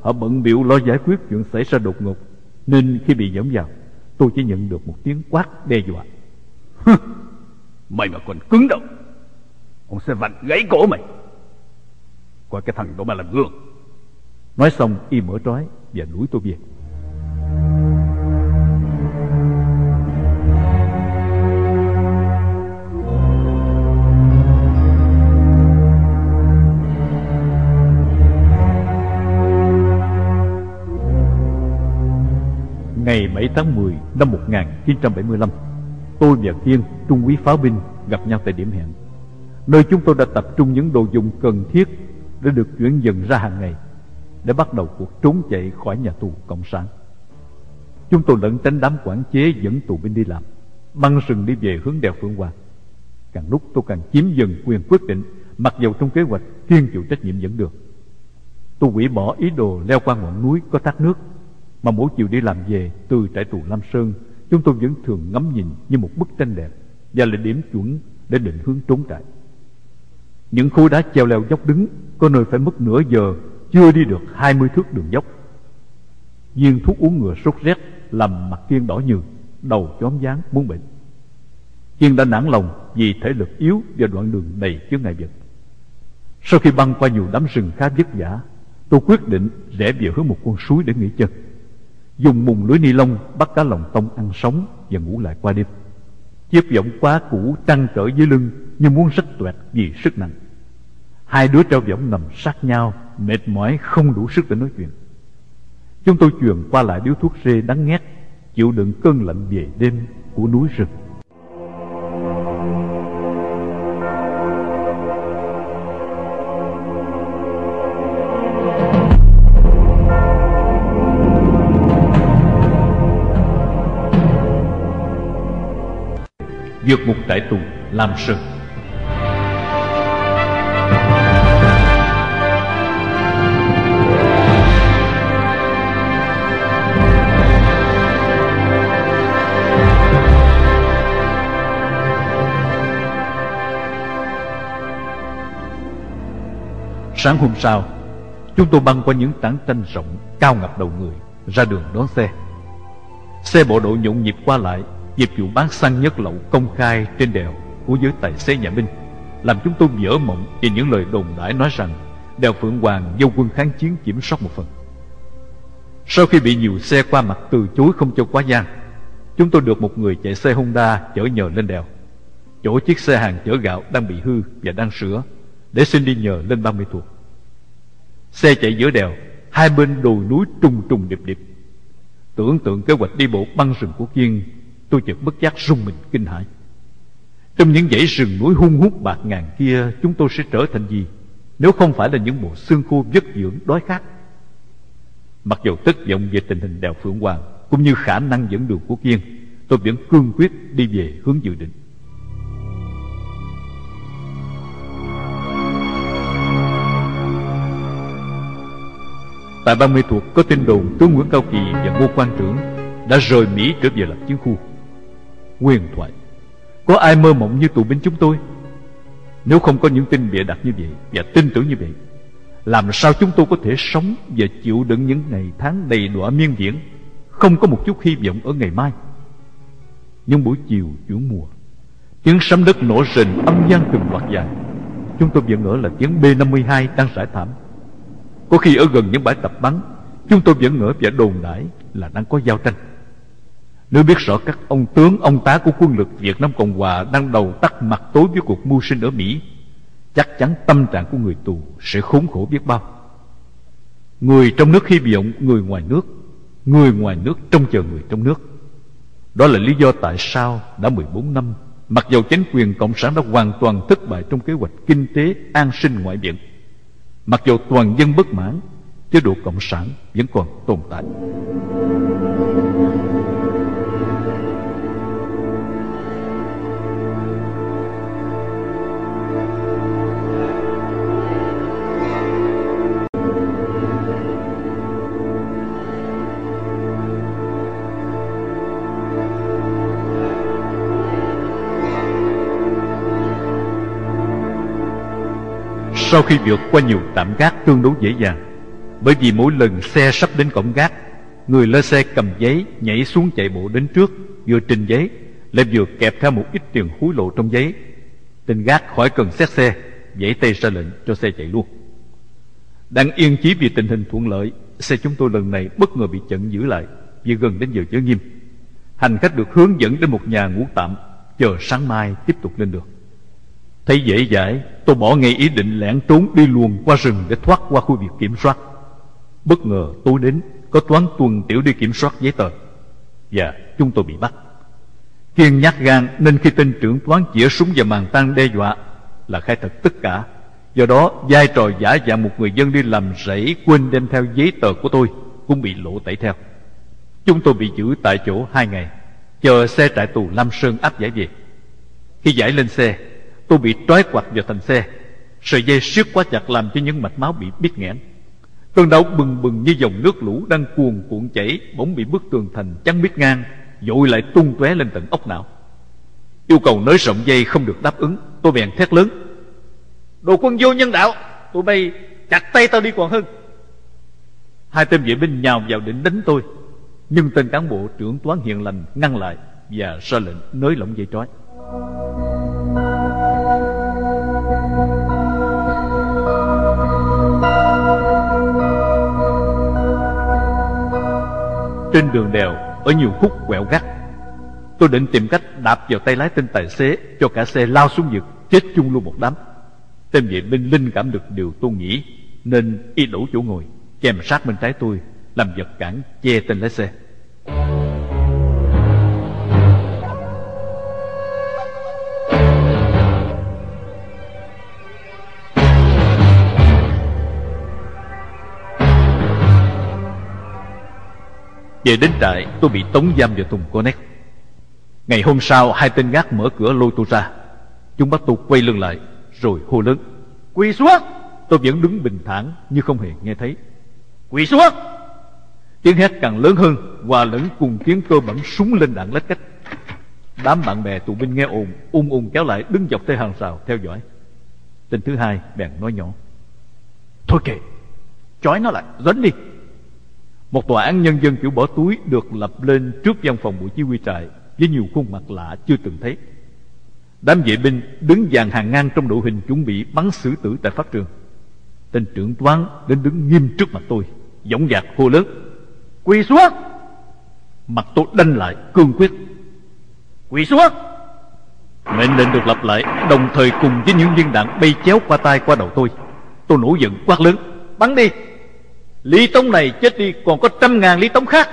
Họ bận biểu lo giải quyết chuyện xảy ra đột ngột, Nên khi bị dẫm vào, Tôi chỉ nhận được một tiếng quát đe dọa. Mày mà còn cứng đầu Ông sẽ vặn gãy cổ mày. Qua cái thằng đó mà làm gương. Nói xong, y mở trói Và đuổi tôi về. Ngày 7 tháng 10 năm 1975 Tôi và thiên trung úy pháo binh, gặp nhau tại điểm hẹn. Nơi chúng tôi đã tập trung những đồ dùng cần thiết Để được chuyển dần ra hàng ngày, Để bắt đầu cuộc trốn chạy khỏi nhà tù Cộng sản. Chúng tôi lẫn tránh đám quản chế dẫn tù binh đi làm, Băng rừng đi về hướng đèo Phượng Hoàng Càng lúc tôi càng chiếm dần quyền quyết định, Mặc dù trong kế hoạch thiên chịu trách nhiệm dẫn đường Tôi hủy bỏ ý đồ leo qua ngọn núi có thác nước, Mà mỗi chiều đi làm về từ trại tù Lam Sơn Chúng tôi vẫn thường ngắm nhìn như một bức tranh đẹp Và là điểm chuẩn để định hướng trốn trại. Những khối đá treo leo dốc đứng Có nơi phải mất nửa giờ, Chưa đi được hai mươi thước đường dốc. Viên thuốc uống ngừa sốt rét Làm mặt Kiên đỏ nhừ, Đầu chóm dáng muốn bệnh. Kiên đã nản lòng vì thể lực yếu Và đoạn đường đầy chứa ngại vật. Sau khi băng qua nhiều đám rừng khá vất vả, Tôi quyết định rẽ về hướng một con suối để nghỉ chân dùng mùng lưới ni lông bắt cá lòng tông ăn sống và ngủ lại qua đêm. Chiếc võng quá cũ trăng trở dưới lưng như muốn rách toẹt vì sức nặng. Hai đứa treo võng nằm sát nhau, mệt mỏi không đủ sức để nói chuyện. Chúng tôi truyền qua lại điếu thuốc rê đắng ngắt chịu đựng cơn lạnh về đêm của núi rừng. Vượt ngục tại tù Lam Sơn. Sáng hôm sau, chúng tôi băng qua những tảng tranh rộng cao ngập đầu người ra đường đón xe. Xe bộ đội nhộn nhịp qua lại Dịch vụ bán xăng nhất lậu công khai trên đèo của giới tài xế nhà binh làm chúng tôi vỡ mộng về những lời đồn đãi nói rằng đèo Phượng Hoàng do quân kháng chiến kiểm soát một phần. Sau khi bị nhiều xe qua mặt từ chối không cho quá gian, chúng tôi được một người chạy xe Honda chở nhờ lên đèo. Chỗ chiếc xe hàng chở gạo đang bị hư và đang sửa để xin đi nhờ lên 30 thuộc. Xe chạy giữa đèo, hai bên đồi núi trùng trùng điệp điệp. Tưởng tượng kế hoạch đi bộ băng rừng của Kiên Tôi chợt bất giác rung mình, kinh hãi. Trong những dãy rừng núi hung hút bạc ngàn kia, Chúng tôi sẽ trở thành gì? Nếu không phải là những bộ xương khô vất dưỡng, đói khát. Mặc dù tức vọng về tình hình đèo Phượng Hoàng, Cũng như khả năng dẫn đường của Kiên, Tôi vẫn cương quyết đi về hướng dự định. Tại ban mê thuộc, có tin đồn tướng Nguyễn Cao Kỳ và Ngô Quan Trưởng đã rời Mỹ trở về lập chiến khu huyền thoại. Có ai mơ mộng như tù binh chúng tôi? Nếu không có những tin bịa đặt như vậy và tin tưởng như vậy, làm sao chúng tôi có thể sống và chịu đựng những ngày tháng đầy đọa miên viễn, không có một chút hy vọng ở ngày mai? Những buổi chiều chuyển mùa, tiếng sấm đất nổ rền âm gian từng loạt dài. Chúng tôi vẫn ở là tiếng B-52 đang rải thảm có khi ở gần những bãi tập bắn Chúng tôi vẫn ngỡ và đồn đãi là đang có giao tranh nếu biết rõ các ông tướng, ông tá của quân lực Việt Nam Cộng Hòa Đang đầu tắt mặt tối với cuộc mưu sinh ở Mỹ Chắc chắn tâm trạng của người tù sẽ khốn khổ biết bao. Người trong nước hy vọng người ngoài nước Người ngoài nước trông chờ người trong nước. Đó là lý do tại sao đã 14 năm Mặc dầu chính quyền Cộng sản đã hoàn toàn thất bại trong kế hoạch kinh tế an sinh ngoại viện Mặc dầu toàn dân bất mãn Chế độ Cộng sản vẫn còn tồn tại. Sau khi vượt qua nhiều tạm gác tương đối dễ dàng, Bởi vì mỗi lần xe sắp đến cổng gác, Người lên xe cầm giấy nhảy xuống chạy bộ đến trước, Vừa trình giấy, Lại vừa kẹp theo một ít tiền hối lộ trong giấy. Tên gác khỏi cần xét xe Dãy tay ra lệnh cho xe chạy luôn. Đang yên chí vì tình hình thuận lợi, Xe chúng tôi lần này bất ngờ bị chặn giữ lại Vì gần đến giờ giới nghiêm. Hành khách được hướng dẫn đến một nhà ngủ tạm, Chờ sáng mai tiếp tục lên đường. Thấy dễ dãi, Tôi bỏ ngay ý định lẻn trốn đi luồn qua rừng Để thoát qua khu vực kiểm soát. Bất ngờ tối đến, Có toán tuần tiểu đi kiểm soát giấy tờ. Và chúng tôi bị bắt. Kiên nhát gan nên khi tên trưởng toán chĩa súng và màn tăng đe dọa Là khai thật tất cả. Do đó, vai trò giả dạng một người dân đi làm rẫy Quên đem theo giấy tờ của tôi Cũng bị lộ tẩy theo. Chúng tôi bị giữ tại chỗ hai ngày, Chờ xe trại tù Lam Sơn áp giải về. Khi giải lên xe Tôi bị trói quặt vào thành xe. Sợi dây siết quá chặt làm cho những mạch máu bị biết nghẽn. Cơn đau bừng bừng như dòng nước lũ đang cuồn cuộn chảy, Bỗng bị bức tường thành chắn biết ngang, Dội lại tung tóe lên tận ốc não. Yêu cầu nới rộng dây không được đáp ứng, Tôi bèn thét lớn. Đồ quân vô nhân đạo, Tụi bay chặt tay tao đi còn hơn. Hai tên vệ binh nhào vào định đánh tôi, Nhưng tên cán bộ trưởng toán hiền lành ngăn lại Và ra lệnh nới lỏng dây trói. Trên đường đèo, Ở nhiều khúc quẹo gắt. Tôi định tìm cách đạp vào tay lái tên tài xế, Cho cả xe lao xuống vực, Chết chung luôn một đám. Tên vệ binh linh cảm được điều tôi nghĩ, Nên y đủ chỗ ngồi, Chèm sát bên trái tôi, Làm vật cản che tên lái xe. Về đến trại tôi bị tống giam vào thùng cô nét Ngày hôm sau hai tên gác mở cửa lôi tôi ra. Chúng bắt tôi quay lưng lại Rồi hô lớn. Quỳ xuống! Tôi vẫn đứng bình thản như không hề nghe thấy. Quỳ xuống! Tiếng hét càng lớn hơn Hòa lẫn cùng tiếng cơ bẩn súng lên đạn lách cách. Đám bạn bè tù binh nghe ồn ung ung kéo lại đứng dọc theo hàng rào theo dõi. Tên thứ hai bèn nói nhỏ. Thôi kệ Chói nó lại dẫn đi một tòa án nhân dân kiểu bỏ túi được lập lên trước văn phòng bộ chỉ huy trại với nhiều khuôn mặt lạ chưa từng thấy. Đám vệ binh đứng dàn hàng ngang trong đội hình chuẩn bị bắn xử tử tại pháp trường. Tên trưởng toán đến đứng nghiêm trước mặt tôi, giọng dạc hô lớn. Quỳ xuống! Mặt tôi đanh lại, cương quyết. Quỳ xuống! Mệnh lệnh được lặp lại đồng thời cùng với những viên đạn bay chéo qua tay qua đầu tôi. Tôi nổi giận quát lớn. Bắn đi! Lý Tống này chết đi, còn có trăm ngàn Lý Tống khác.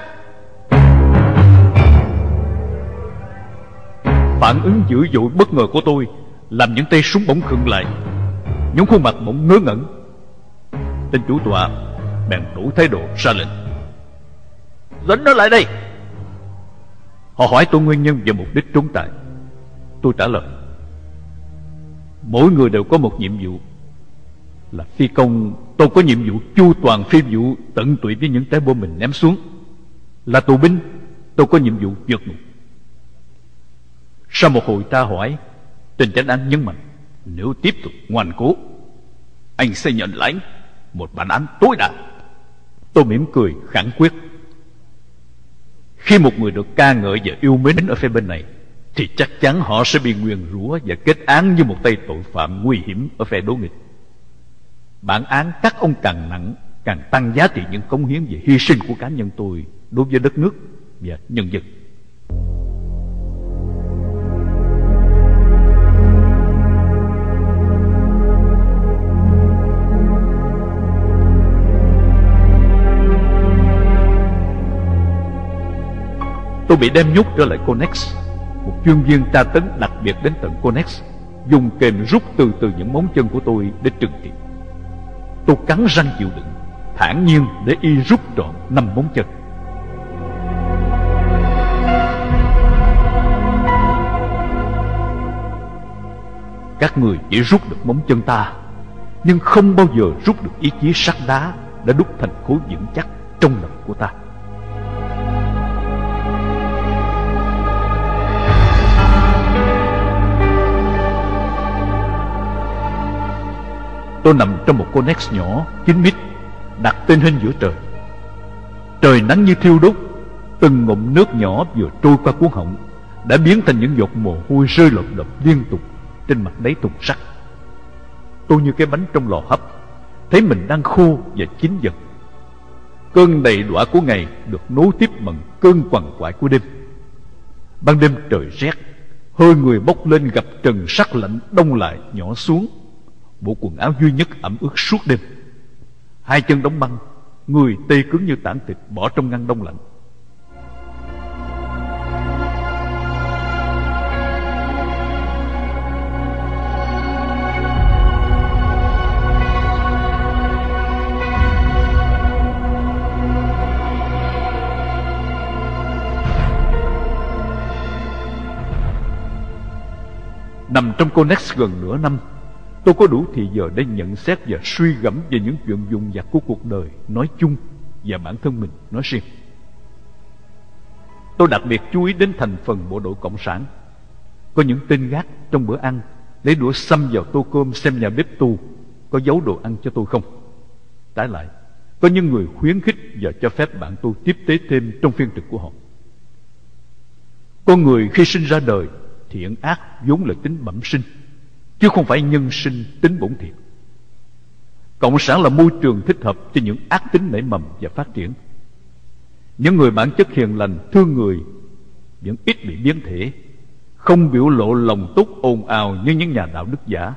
Phản ứng dữ dội bất ngờ của tôi Làm những tay súng bỗng khựng lại. Những khuôn mặt bỗng ngớ ngẩn. Tên chủ tọa bèn đổi thái độ ra lệnh. Dẫn nó lại đây. Họ hỏi tôi nguyên nhân và mục đích trốn tại. Tôi trả lời. Mỗi người đều có một nhiệm vụ. Là phi công. Tôi có nhiệm vụ chu toàn phi vụ, Tận tụy với những trái bom mình ném xuống. Là tù binh, Tôi có nhiệm vụ vượt ngục. Sau một hồi ta hỏi Tên chánh án nhấn mạnh, Nếu tiếp tục ngoan cố, Anh sẽ nhận lãnh Một bản án tối đa. Tôi mỉm cười khẳng quyết. Khi một người được ca ngợi và yêu mến ở phía bên này, Thì chắc chắn họ sẽ bị nguyền rủa Và kết án như một tay tội phạm nguy hiểm ở phe đối nghịch. Bản án các ông càng nặng, Càng tăng giá trị những cống hiến về hy sinh của cá nhân tôi Đối với đất nước và nhân dân. Tôi bị đem nhốt trở lại Conex, Một chuyên viên tra tấn đặc biệt đến tận Conex, Dùng kềm rút từ từ những móng chân của tôi để trừng trị. Tôi cắn răng chịu đựng, thản nhiên để y rút trọn năm móng chân. Các người chỉ rút được móng chân ta, Nhưng không bao giờ rút được ý chí sắt đá Đã đúc thành khối vững chắc trong lòng của ta. Tôi nằm trong một connex nhỏ, kín mít, đặt tên hình giữa trời. Trời nắng như thiêu đốt, từng ngụm nước nhỏ vừa trôi qua cuốn họng đã biến thành những giọt mồ hôi rơi lộp độp liên tục trên mặt đáy thùng sắt. Tôi như cái bánh trong lò hấp, thấy mình đang khô và chín dần. Cơn đầy đọa của ngày được nối tiếp bằng cơn quằn quại của đêm. Ban đêm trời rét, hơi người bốc lên gặp trần sắt lạnh đông lại nhỏ xuống Bộ quần áo duy nhất ẩm ướt suốt đêm. Hai chân đóng băng, Người tê cứng như tảng thịt bỏ trong ngăn đông lạnh. Nằm trong Conex gần nửa năm Tôi có đủ thì giờ để nhận xét và suy gẫm về những chuyện dùng vặt của cuộc đời nói chung và bản thân mình nói riêng. Tôi đặc biệt chú ý đến thành phần bộ đội Cộng sản. Có những tên gác trong bữa ăn lấy đũa xăm vào tô cơm xem nhà bếp tu có giấu đồ ăn cho tôi không. Trái lại, có những người khuyến khích và cho phép bạn tôi tiếp tế thêm trong phiên trực của họ. Con người khi sinh ra đời, thiện ác vốn là tính bẩm sinh chứ không phải nhân sinh tính bổn thiện. Cộng sản là môi trường thích hợp cho những ác tính nảy mầm và phát triển. Những người bản chất hiền lành, thương người vẫn ít bị biến thể, không biểu lộ lòng tốt ồn ào như những nhà đạo đức giả.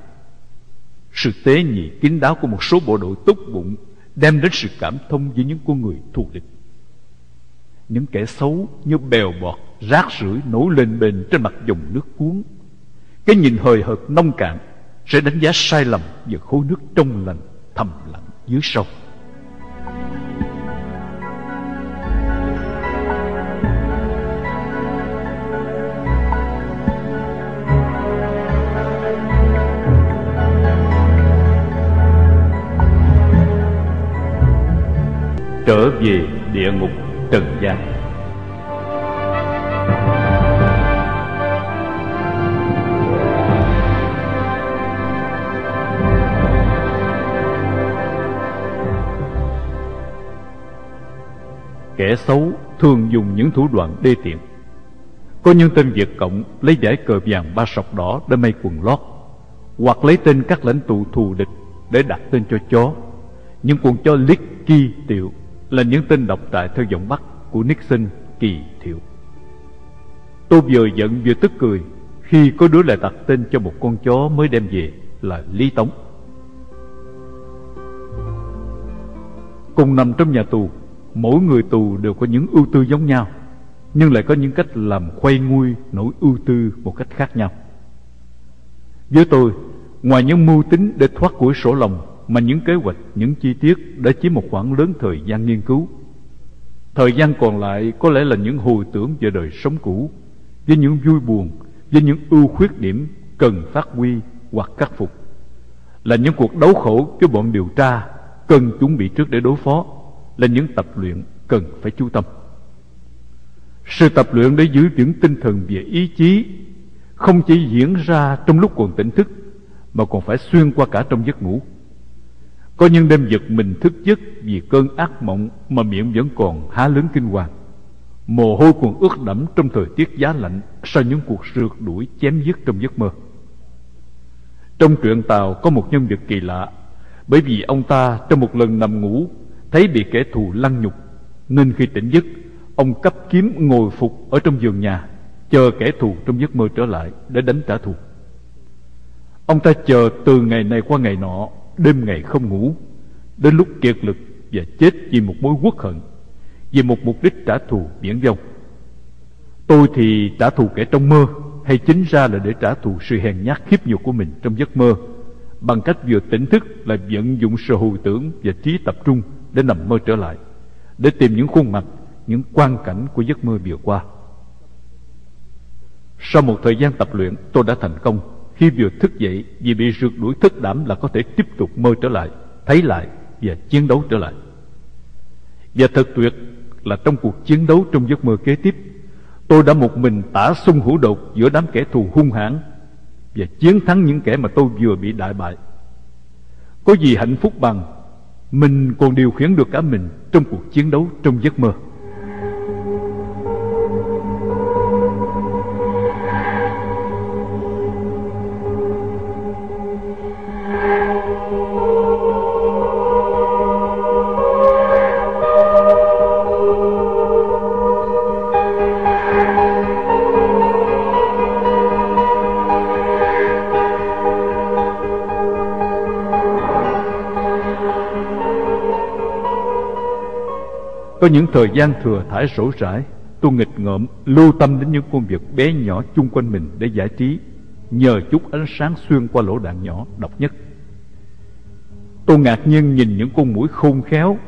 Sự tế nhị kín đáo của một số bộ đội tốt bụng đem đến sự cảm thông với những con người thù địch. Những kẻ xấu như bèo bọt, rác rưởi nổi lên bền trên mặt dòng nước cuốn cái nhìn hời hợt, nông cạn, sẽ đánh giá sai lầm về khối nước trong lành, thầm lặng dưới sông trở về địa ngục trần gian. Kẻ xấu thường dùng những thủ đoạn đê tiện. Có những tên Việt Cộng lấy giải cờ vàng ba sọc đỏ để may quần lót, Hoặc lấy tên các lãnh tụ thù địch để đặt tên cho chó. Những con chó liếc kỳ tiệu Là những tên độc tài theo giọng Bắc của Nixon, kỳ thiệu. Tôi vừa giận vừa tức cười Khi có đứa lại đặt tên cho một con chó mới đem về là Lý Tống. Cùng nằm trong nhà tù Mỗi người tù đều có những ưu tư giống nhau Nhưng lại có những cách làm khuây nguôi nỗi ưu tư một cách khác nhau. Với tôi, ngoài những mưu tính để thoát của sổ lòng Mà những kế hoạch, những chi tiết đã chiếm một khoảng lớn thời gian nghiên cứu. Thời gian còn lại có lẽ là những hồi tưởng về đời sống cũ, với những vui buồn, với những ưu khuyết điểm cần phát huy hoặc khắc phục. Là những cuộc đấu khổ với bọn điều tra cần chuẩn bị trước để đối phó, là những tập luyện cần phải chú tâm. Sự tập luyện để giữ vững tinh thần về ý chí không chỉ diễn ra trong lúc còn tỉnh thức, mà còn phải xuyên qua cả trong giấc ngủ. Có những đêm giật mình thức giấc vì cơn ác mộng mà miệng vẫn còn há lớn kinh hoàng. Mồ hôi còn ướt đẫm trong thời tiết giá lạnh sau những cuộc rượt đuổi chém giết trong giấc mơ. Trong truyện Tàu có một nhân vật kỳ lạ, bởi vì ông ta trong một lần nằm ngủ thấy bị kẻ thù lăng nhục, nên khi tỉnh giấc, ông cấp kiếm ngồi phục ở trong giường nhà, chờ kẻ thù trong giấc mơ trở lại để đánh trả thù. Ông ta chờ từ ngày này qua ngày nọ, đêm ngày không ngủ, đến lúc kiệt lực và chết vì một mối quốc hận, vì một mục đích trả thù viễn vông tôi thì trả thù kẻ trong mơ, hay chính ra là để trả thù sự hèn nhát khiếp nhục của mình trong giấc mơ, bằng cách vừa tỉnh thức là vận dụng sự hồi tưởng và trí tập trung để nằm mơ trở lại, để tìm những khuôn mặt, những quan cảnh của giấc mơ vừa qua. Sau một thời gian tập luyện, tôi đã thành công. Khi vừa thức dậy, vì bị rượt đuổi thức đảm là có thể tiếp tục mơ trở lại, thấy lại và chiến đấu trở lại. Và thật tuyệt là trong cuộc chiến đấu trong giấc mơ kế tiếp, tôi đã một mình tả xung hữu đột giữa đám kẻ thù hung hãn và chiến thắng những kẻ mà tôi vừa bị đại bại. Có gì hạnh phúc bằng mình còn điều khiển được cả mình trong cuộc chiến đấu trong giấc mơ. Có những thời gian thừa thải sổ rãi Tôi nghịch ngợm, lưu tâm đến những công việc bé nhỏ chung quanh mình để giải trí, Nhờ chút ánh sáng xuyên qua lỗ đạn nhỏ độc nhất. Tôi ngạc nhiên nhìn những con mũi khôn khéo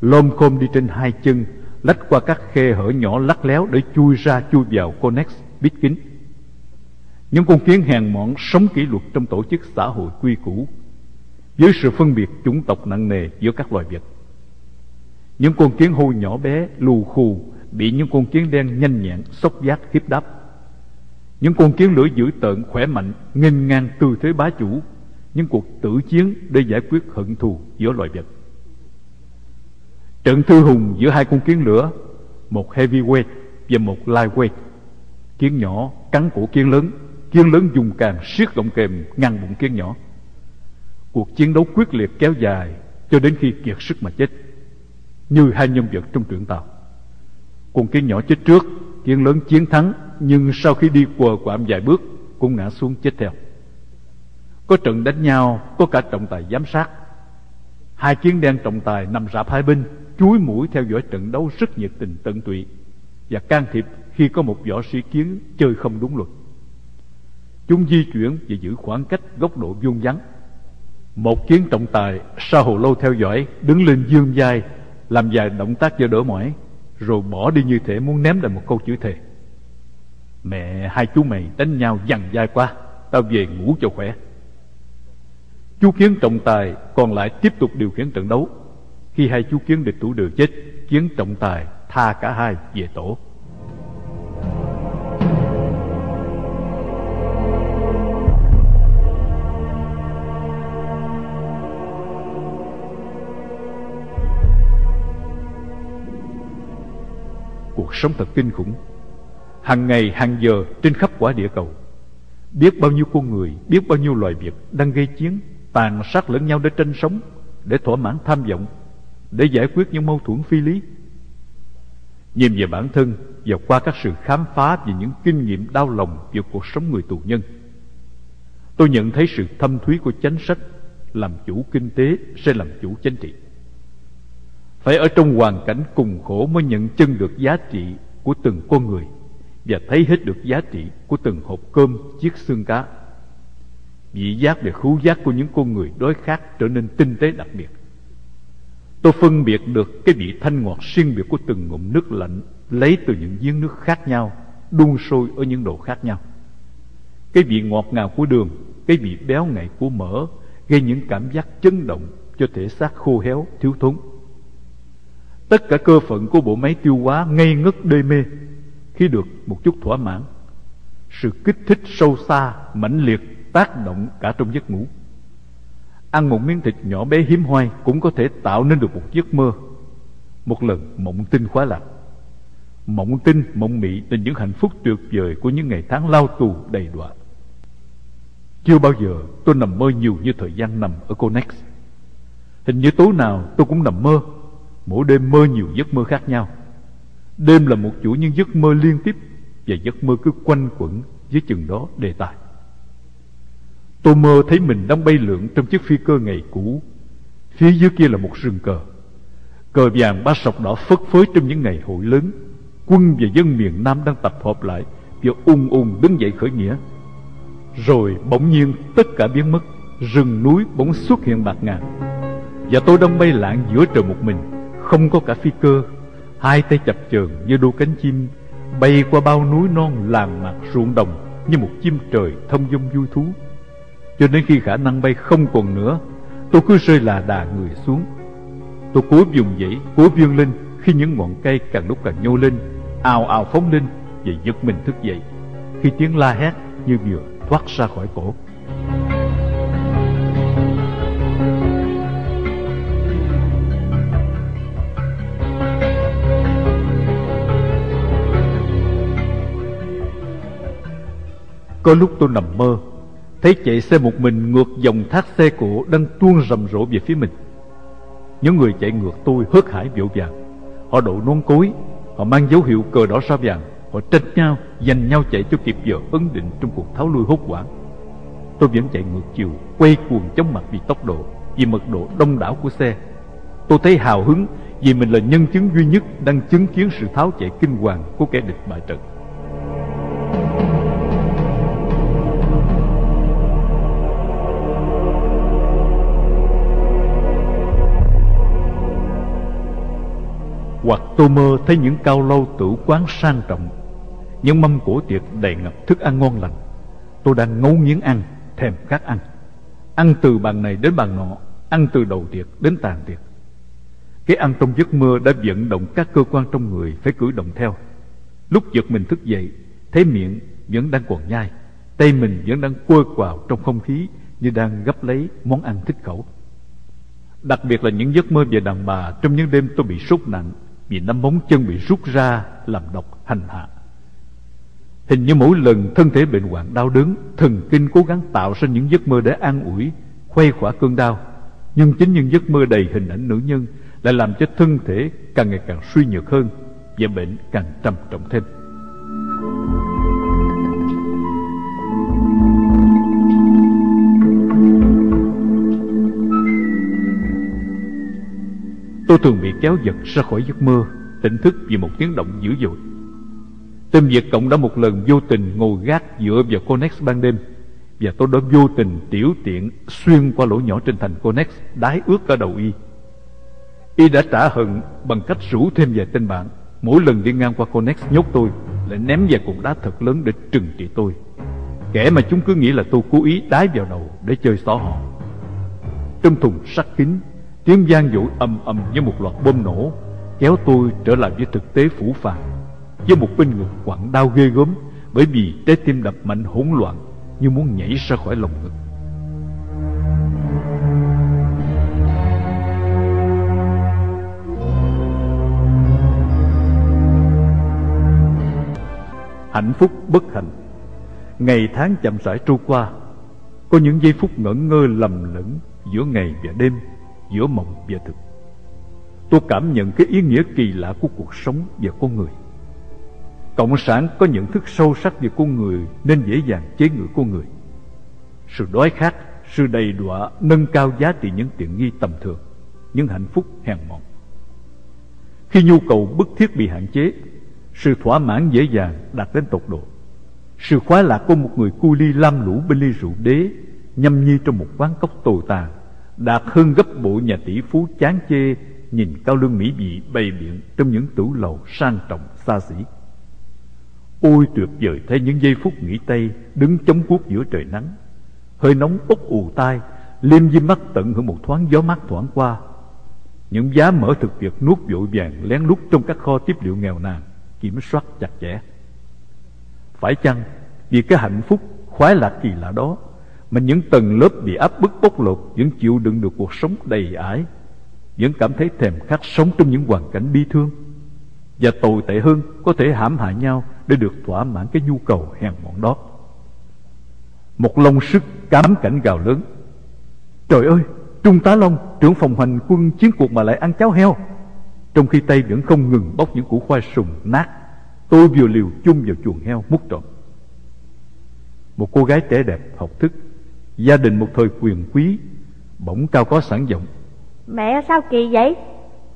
Lôm khôm đi trên hai chân, Lách qua các khe hở nhỏ lắc léo Để chui ra chui vào connex bít kín Những con kiến hèn mọn sống kỷ luật trong tổ chức xã hội quy củ, Với sự phân biệt chủng tộc nặng nề giữa các loài vật những con kiến hôi nhỏ bé, lù khù, Bị những con kiến đen nhanh nhẹn, Sốc giác hiếp đáp. Những con kiến lưỡi dữ tợn, khỏe mạnh, nghênh ngang tư thế bá chủ. Những cuộc tử chiến để giải quyết hận thù giữa loài vật Trận thư hùng giữa hai con kiến lửa, Một heavyweight và một lightweight Kiến nhỏ, cắn cổ kiến lớn. Kiến lớn dùng càng siết gọng kềm, ngăn bụng kiến nhỏ. Cuộc chiến đấu quyết liệt kéo dài Cho đến khi kiệt sức mà chết như hai nhân vật trong truyện Tàu. Con kiến nhỏ chết trước, kiến lớn chiến thắng, nhưng sau khi đi quờ quạm vài bước, cũng ngã xuống chết theo. Có trận đánh nhau, có cả trọng tài giám sát. Hai kiến đen trọng tài nằm rạp hai bên, chuối mũi theo dõi trận đấu rất nhiệt tình tận tụy và can thiệp khi có một võ sĩ kiến chơi không đúng luật. Chúng di chuyển và giữ khoảng cách góc độ vuông vắn. Một kiến trọng tài sau hồ lâu theo dõi đứng lên dương vai làm vài động tác cho đỡ mỏi, rồi bỏ đi như thể muốn ném lại một câu chữ thề. Mẹ, hai chú mày đánh nhau dằn dai quá, tao về ngủ cho khỏe. Chú kiến trọng tài còn lại tiếp tục điều khiển trận đấu. Khi hai chú kiến địch thủ đều chết, kiến trọng tài tha cả hai về tổ. Cuộc sống thật kinh khủng. Hàng ngày, hàng giờ, trên khắp quả địa cầu, biết bao nhiêu con người, biết bao nhiêu loài việc đang gây chiến, tàn sát lẫn nhau để tranh sống, để thỏa mãn tham vọng, để giải quyết những mâu thuẫn phi lý. Nhìn về bản thân và qua các sự khám phá về những kinh nghiệm đau lòng về cuộc sống người tù nhân, tôi nhận thấy sự thâm thúy của chánh sách làm chủ kinh tế sẽ làm chủ chính trị phải ở trong hoàn cảnh cùng khổ mới nhận chân được giá trị của từng con người và thấy hết được giá trị của từng hộp cơm, chiếc xương cá. Vị giác và khứu giác của những con người đối khác trở nên tinh tế đặc biệt. Tôi phân biệt được cái vị thanh ngọt riêng biệt của từng ngụm nước lạnh lấy từ những giếng nước khác nhau, đun sôi ở những độ khác nhau. Cái vị ngọt ngào của đường, cái vị béo ngậy của mỡ gây những cảm giác chấn động cho thể xác khô héo, thiếu thốn. Tất cả cơ phận của bộ máy tiêu hóa ngây ngất đê mê khi được một chút thỏa mãn. Sự kích thích sâu xa, mãnh liệt tác động cả trong giấc ngủ. Ăn một miếng thịt nhỏ bé hiếm hoai cũng có thể tạo nên được một giấc mơ. Một lần mộng tinh khóa lạc. Mộng tinh, mộng mị là những hạnh phúc tuyệt vời của những ngày tháng lao tù đầy đọa. Chưa bao giờ tôi nằm mơ nhiều như thời gian nằm ở Conex. Hình như tối nào tôi cũng nằm mơ, mỗi đêm mơ nhiều giấc mơ khác nhau. Đêm là một chuỗi những giấc mơ liên tiếp và giấc mơ cứ quanh quẩn với chừng đó đề tài. Tôi mơ thấy mình đang bay lượn trong chiếc phi cơ ngày cũ. Phía dưới kia là một rừng cờ. Cờ vàng ba sọc đỏ phất phới trong những ngày hội lớn. Quân và dân miền Nam đang tập hợp lại và ung ung đứng dậy khởi nghĩa. Rồi bỗng nhiên tất cả biến mất, rừng núi bỗng xuất hiện bạc ngàn. Và tôi đang bay lạng giữa trời một mình, không có cả phi cơ, hai tay chập chờn như đôi cánh chim, bay qua bao núi non làng mạc ruộng đồng như một chim trời thông dong vui thú. Cho đến khi khả năng bay không còn nữa Tôi cứ rơi là đà người xuống Tôi cố dùng dãy, cố vươn lên Khi những ngọn cây càng lúc càng nhô lên Ào ào phóng lên Và giật mình thức dậy Khi tiếng la hét như vừa thoát ra khỏi cổ Có lúc tôi nằm mơ thấy chạy xe một mình ngược dòng thác xe cổ đang tuôn rầm rộ về phía mình. Những người chạy ngược tôi hớt hải vội vàng. Họ đổ nón cối, họ mang dấu hiệu cờ đỏ sao vàng, họ tranh nhau, giành nhau chạy cho kịp giờ ấn định trong cuộc tháo lui hốt hoảng. Tôi vẫn chạy ngược chiều, quay cuồng chóng mặt vì tốc độ, vì mật độ đông đảo của xe. Tôi thấy hào hứng vì mình là nhân chứng duy nhất đang chứng kiến sự tháo chạy kinh hoàng của kẻ địch bại trận. Hoặc tôi mơ thấy những cao lâu tử quán sang trọng. Những mâm cổ tiệc đầy ngập thức ăn ngon lành. Tôi đang ngấu nghiến ăn, thèm khát ăn. Ăn từ bàn này đến bàn nọ Ăn từ đầu tiệc đến tàn tiệc. Cái ăn trong giấc mơ đã vận động các cơ quan trong người phải cử động theo. Lúc giật mình thức dậy Thấy miệng vẫn đang còn nhai Tay mình vẫn đang quơ quào trong không khí Như đang gấp lấy món ăn thích khẩu. Đặc biệt là những giấc mơ về đàn bà Trong những đêm tôi bị sốt nặng vì năm móng chân bị rút ra làm độc hành hạ. Hình như mỗi lần thân thể bệnh hoạn đau đớn, thần kinh cố gắng tạo ra những giấc mơ để an ủi, khuây khỏa cơn đau. Nhưng chính những giấc mơ đầy hình ảnh nữ nhân lại làm cho thân thể càng ngày càng suy nhược hơn và bệnh càng trầm trọng thêm. Tôi thường bị kéo giật ra khỏi giấc mơ, Tỉnh thức vì một tiếng động dữ dội. Tim Việt Cộng đã một lần vô tình ngồi gác dựa vào Connex ban đêm, Và tôi đã vô tình tiểu tiện xuyên qua lỗ nhỏ trên thành Connex Đái ướt cả đầu y. Y đã trả hận bằng cách rủ thêm vài tên bạn, Mỗi lần đi ngang qua Connex nhốt tôi, Lại ném vài cục đá thật lớn để trừng trị tôi. Kẻ mà chúng cứ nghĩ là tôi cố ý đái vào đầu để chơi xỏ họ. Trong thùng sắt kín Tiếng gian dội ầm ầm như một loạt bom nổ, Kéo tôi trở lại với thực tế phủ phàng, Với một bên ngực quặn đau ghê gớm, Bởi vì trái tim đập mạnh hỗn loạn Như muốn nhảy ra khỏi lòng ngực. Hạnh phúc bất hạnh. Ngày tháng chậm rãi trôi qua, Có những giây phút ngẩn ngơ lầm lẫn Giữa ngày và đêm giữa mộng và thực. Tôi cảm nhận cái ý nghĩa kỳ lạ của cuộc sống và con người. Cộng sản có nhận thức sâu sắc về con người nên dễ dàng chế ngự con người. Sự đói khát, sự đầy đọa, nâng cao giá trị những tiện nghi tầm thường, những hạnh phúc hèn mọn. Khi nhu cầu bức thiết bị hạn chế, sự thỏa mãn dễ dàng đạt đến tột độ. Sự khoái lạc của một người cu ly lam lũ bên ly rượu đế nhâm nhi trong một quán cốc tồi tàn đạt hơn gấp bộ nhà tỷ phú chán chê nhìn cao lương mỹ vị bày biện trong những tủ lầu sang trọng xa xỉ. Ôi tuyệt vời thấy những giây phút nghỉ tay đứng chống cuốc giữa trời nắng. Hơi nóng bốc ù tai, liêm diêm mắt tận hưởng một thoáng gió mát thoảng qua. Những giá mở thực việc nuốt vội vàng lén lút trong các kho tiếp liệu nghèo nàn, kiểm soát chặt chẽ. Phải chăng vì cái hạnh phúc khoái lạc kỳ lạ đó mà những tầng lớp bị áp bức bóc lột, vẫn chịu đựng được cuộc sống đầy ải vẫn cảm thấy thèm khát sống trong những hoàn cảnh bi thương. Và tồi tệ hơn, có thể hãm hại nhau để được thỏa mãn cái nhu cầu hèn mọn đó. Một lông sức cám cảnh gào lớn. Trời ơi, trung tá long, trưởng phòng hành quân chiến cuộc mà lại ăn cháo heo. Trong khi tay vẫn không ngừng bóc những củ khoai sùng nát tôi vừa liều chung vào chuồng heo mút trộm. Một cô gái trẻ đẹp, học thức gia đình một thời quyền quý bỗng cao có sẵn giọng. Mẹ sao kỳ vậy?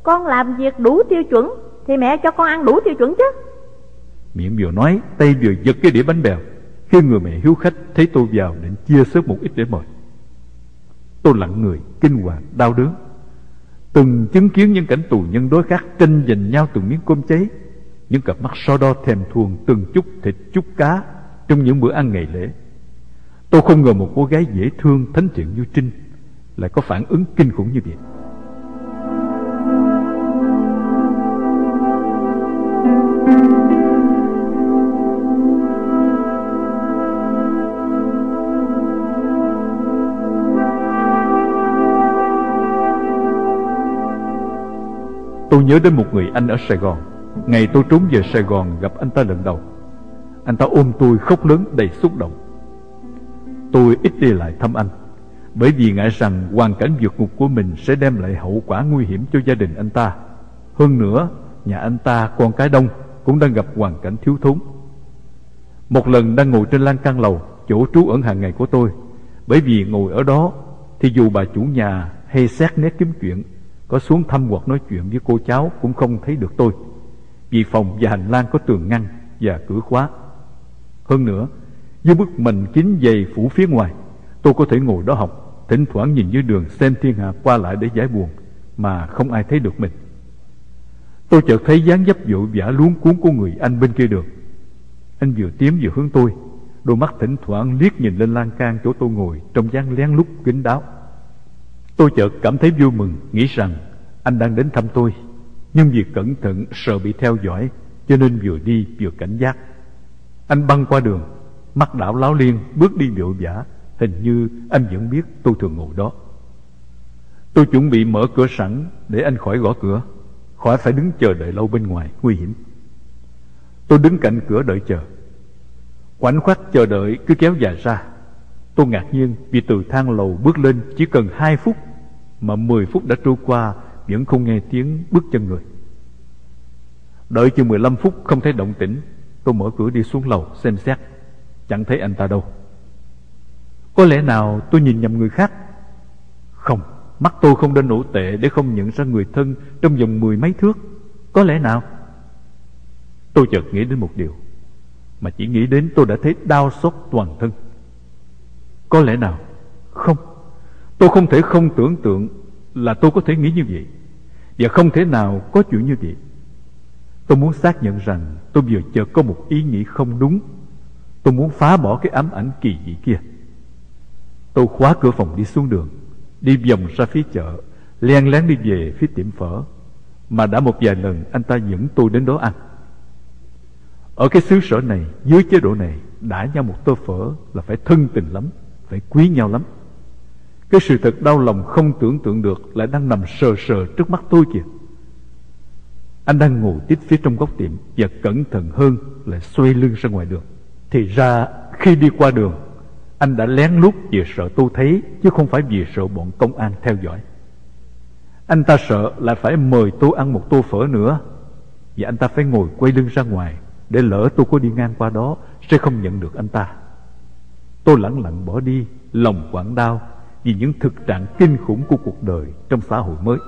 Con làm việc đủ tiêu chuẩn Thì mẹ cho con ăn đủ tiêu chuẩn chứ. Miệng vừa nói Tay vừa giật cái đĩa bánh bèo. Khi người mẹ hiếu khách thấy tôi vào Định chia sớt một ít để mời. Tôi lặng người kinh hoàng đau đớn. Từng chứng kiến những cảnh tù nhân đối khác Tranh giành nhau từng miếng cơm cháy. Những cặp mắt so đo thèm thuồng Từng chút thịt chút cá Trong những bữa ăn ngày lễ Tôi không ngờ một cô gái dễ thương, thánh thiện như Trinh Lại có phản ứng kinh khủng như vậy. Tôi nhớ đến một người anh ở Sài Gòn. Ngày tôi trốn về Sài Gòn gặp anh ta lần đầu. Anh ta ôm tôi khóc lớn đầy xúc động. Tôi ít đi lại thăm anh. Bởi vì ngại rằng hoàn cảnh vượt ngục của mình Sẽ đem lại hậu quả nguy hiểm cho gia đình anh ta. Hơn nữa, Nhà anh ta, con cái đông, Cũng đang gặp hoàn cảnh thiếu thốn. Một lần đang ngồi trên lan can lầu, Chỗ trú ẩn hàng ngày của tôi, Bởi vì ngồi ở đó, Thì dù bà chủ nhà hay xét nét kiếm chuyện, có xuống thăm hoặc nói chuyện với cô cháu Cũng không thấy được tôi. Vì phòng và hành lang có tường ngăn Và cửa khóa. Hơn nữa dưới bức mình kín dày phủ phía ngoài. Tôi có thể ngồi đó học, Thỉnh thoảng nhìn dưới đường xem thiên hạ qua lại để giải buồn, Mà không ai thấy được mình. Tôi chợt thấy dáng dấp vội vã luống cuốn của người anh bên kia đường. Anh vừa tiến vừa hướng tôi, Đôi mắt thỉnh thoảng liếc nhìn lên lan can chỗ tôi ngồi Trong dáng lén lút kín đáo. Tôi chợt cảm thấy vui mừng, Nghĩ rằng anh đang đến thăm tôi, Nhưng vì cẩn thận sợ bị theo dõi, Cho nên vừa đi vừa cảnh giác. Anh băng qua đường Mắt đảo láo liên bước đi vội vã, Hình như anh vẫn biết tôi thường ngồi đó. Tôi chuẩn bị mở cửa sẵn Để anh khỏi gõ cửa, Khỏi phải đứng chờ đợi lâu bên ngoài, Nguy hiểm. Tôi đứng cạnh cửa đợi chờ. Khoảnh khắc chờ đợi cứ kéo dài ra. Tôi ngạc nhiên vì từ thang lầu bước lên chỉ cần 2 phút Mà 10 phút đã trôi qua, Vẫn không nghe tiếng bước chân người. Đợi chừng 15 phút không thấy động tĩnh, Tôi mở cửa đi xuống lầu xem xét. Chẳng thấy anh ta đâu. Có lẽ nào tôi nhìn nhầm người khác? Không, Mắt tôi không đến nổ tệ để không nhận ra người thân Trong vòng mười mấy thước. Có lẽ nào? Tôi chợt nghĩ đến một điều, Mà chỉ nghĩ đến tôi đã thấy đau xót toàn thân. Có lẽ nào? Không, Tôi không thể không tưởng tượng Là tôi có thể nghĩ như vậy, Và không thể nào có chuyện như vậy. Tôi muốn xác nhận rằng Tôi vừa chợt có một ý nghĩ không đúng. Tôi muốn phá bỏ cái ám ảnh kỳ dị kia. Tôi khóa cửa phòng đi xuống đường, Đi vòng ra phía chợ, Len lén đi về phía tiệm phở, Mà đã một vài lần anh ta dẫn tôi đến đó ăn. Ở cái xứ sở này, Dưới chế độ này, Đã nhau một tô phở là phải thân tình lắm, Phải quý nhau lắm. Cái sự thật đau lòng không tưởng tượng được Lại đang nằm sờ sờ trước mắt tôi kìa. Anh đang ngồi tít phía trong góc tiệm Và cẩn thận hơn Lại xoay lưng ra ngoài đường. Thì ra khi đi qua đường, anh đã lén lút vì sợ tôi thấy, Chứ không phải vì sợ bọn công an theo dõi. Anh ta sợ là phải mời tôi ăn một tô phở nữa, Và anh ta phải ngồi quay lưng ra ngoài Để lỡ tôi có đi ngang qua đó, Sẽ không nhận được anh ta. Tôi lặng lặng bỏ đi, Lòng quặn đau Vì những thực trạng kinh khủng của cuộc đời Trong xã hội mới.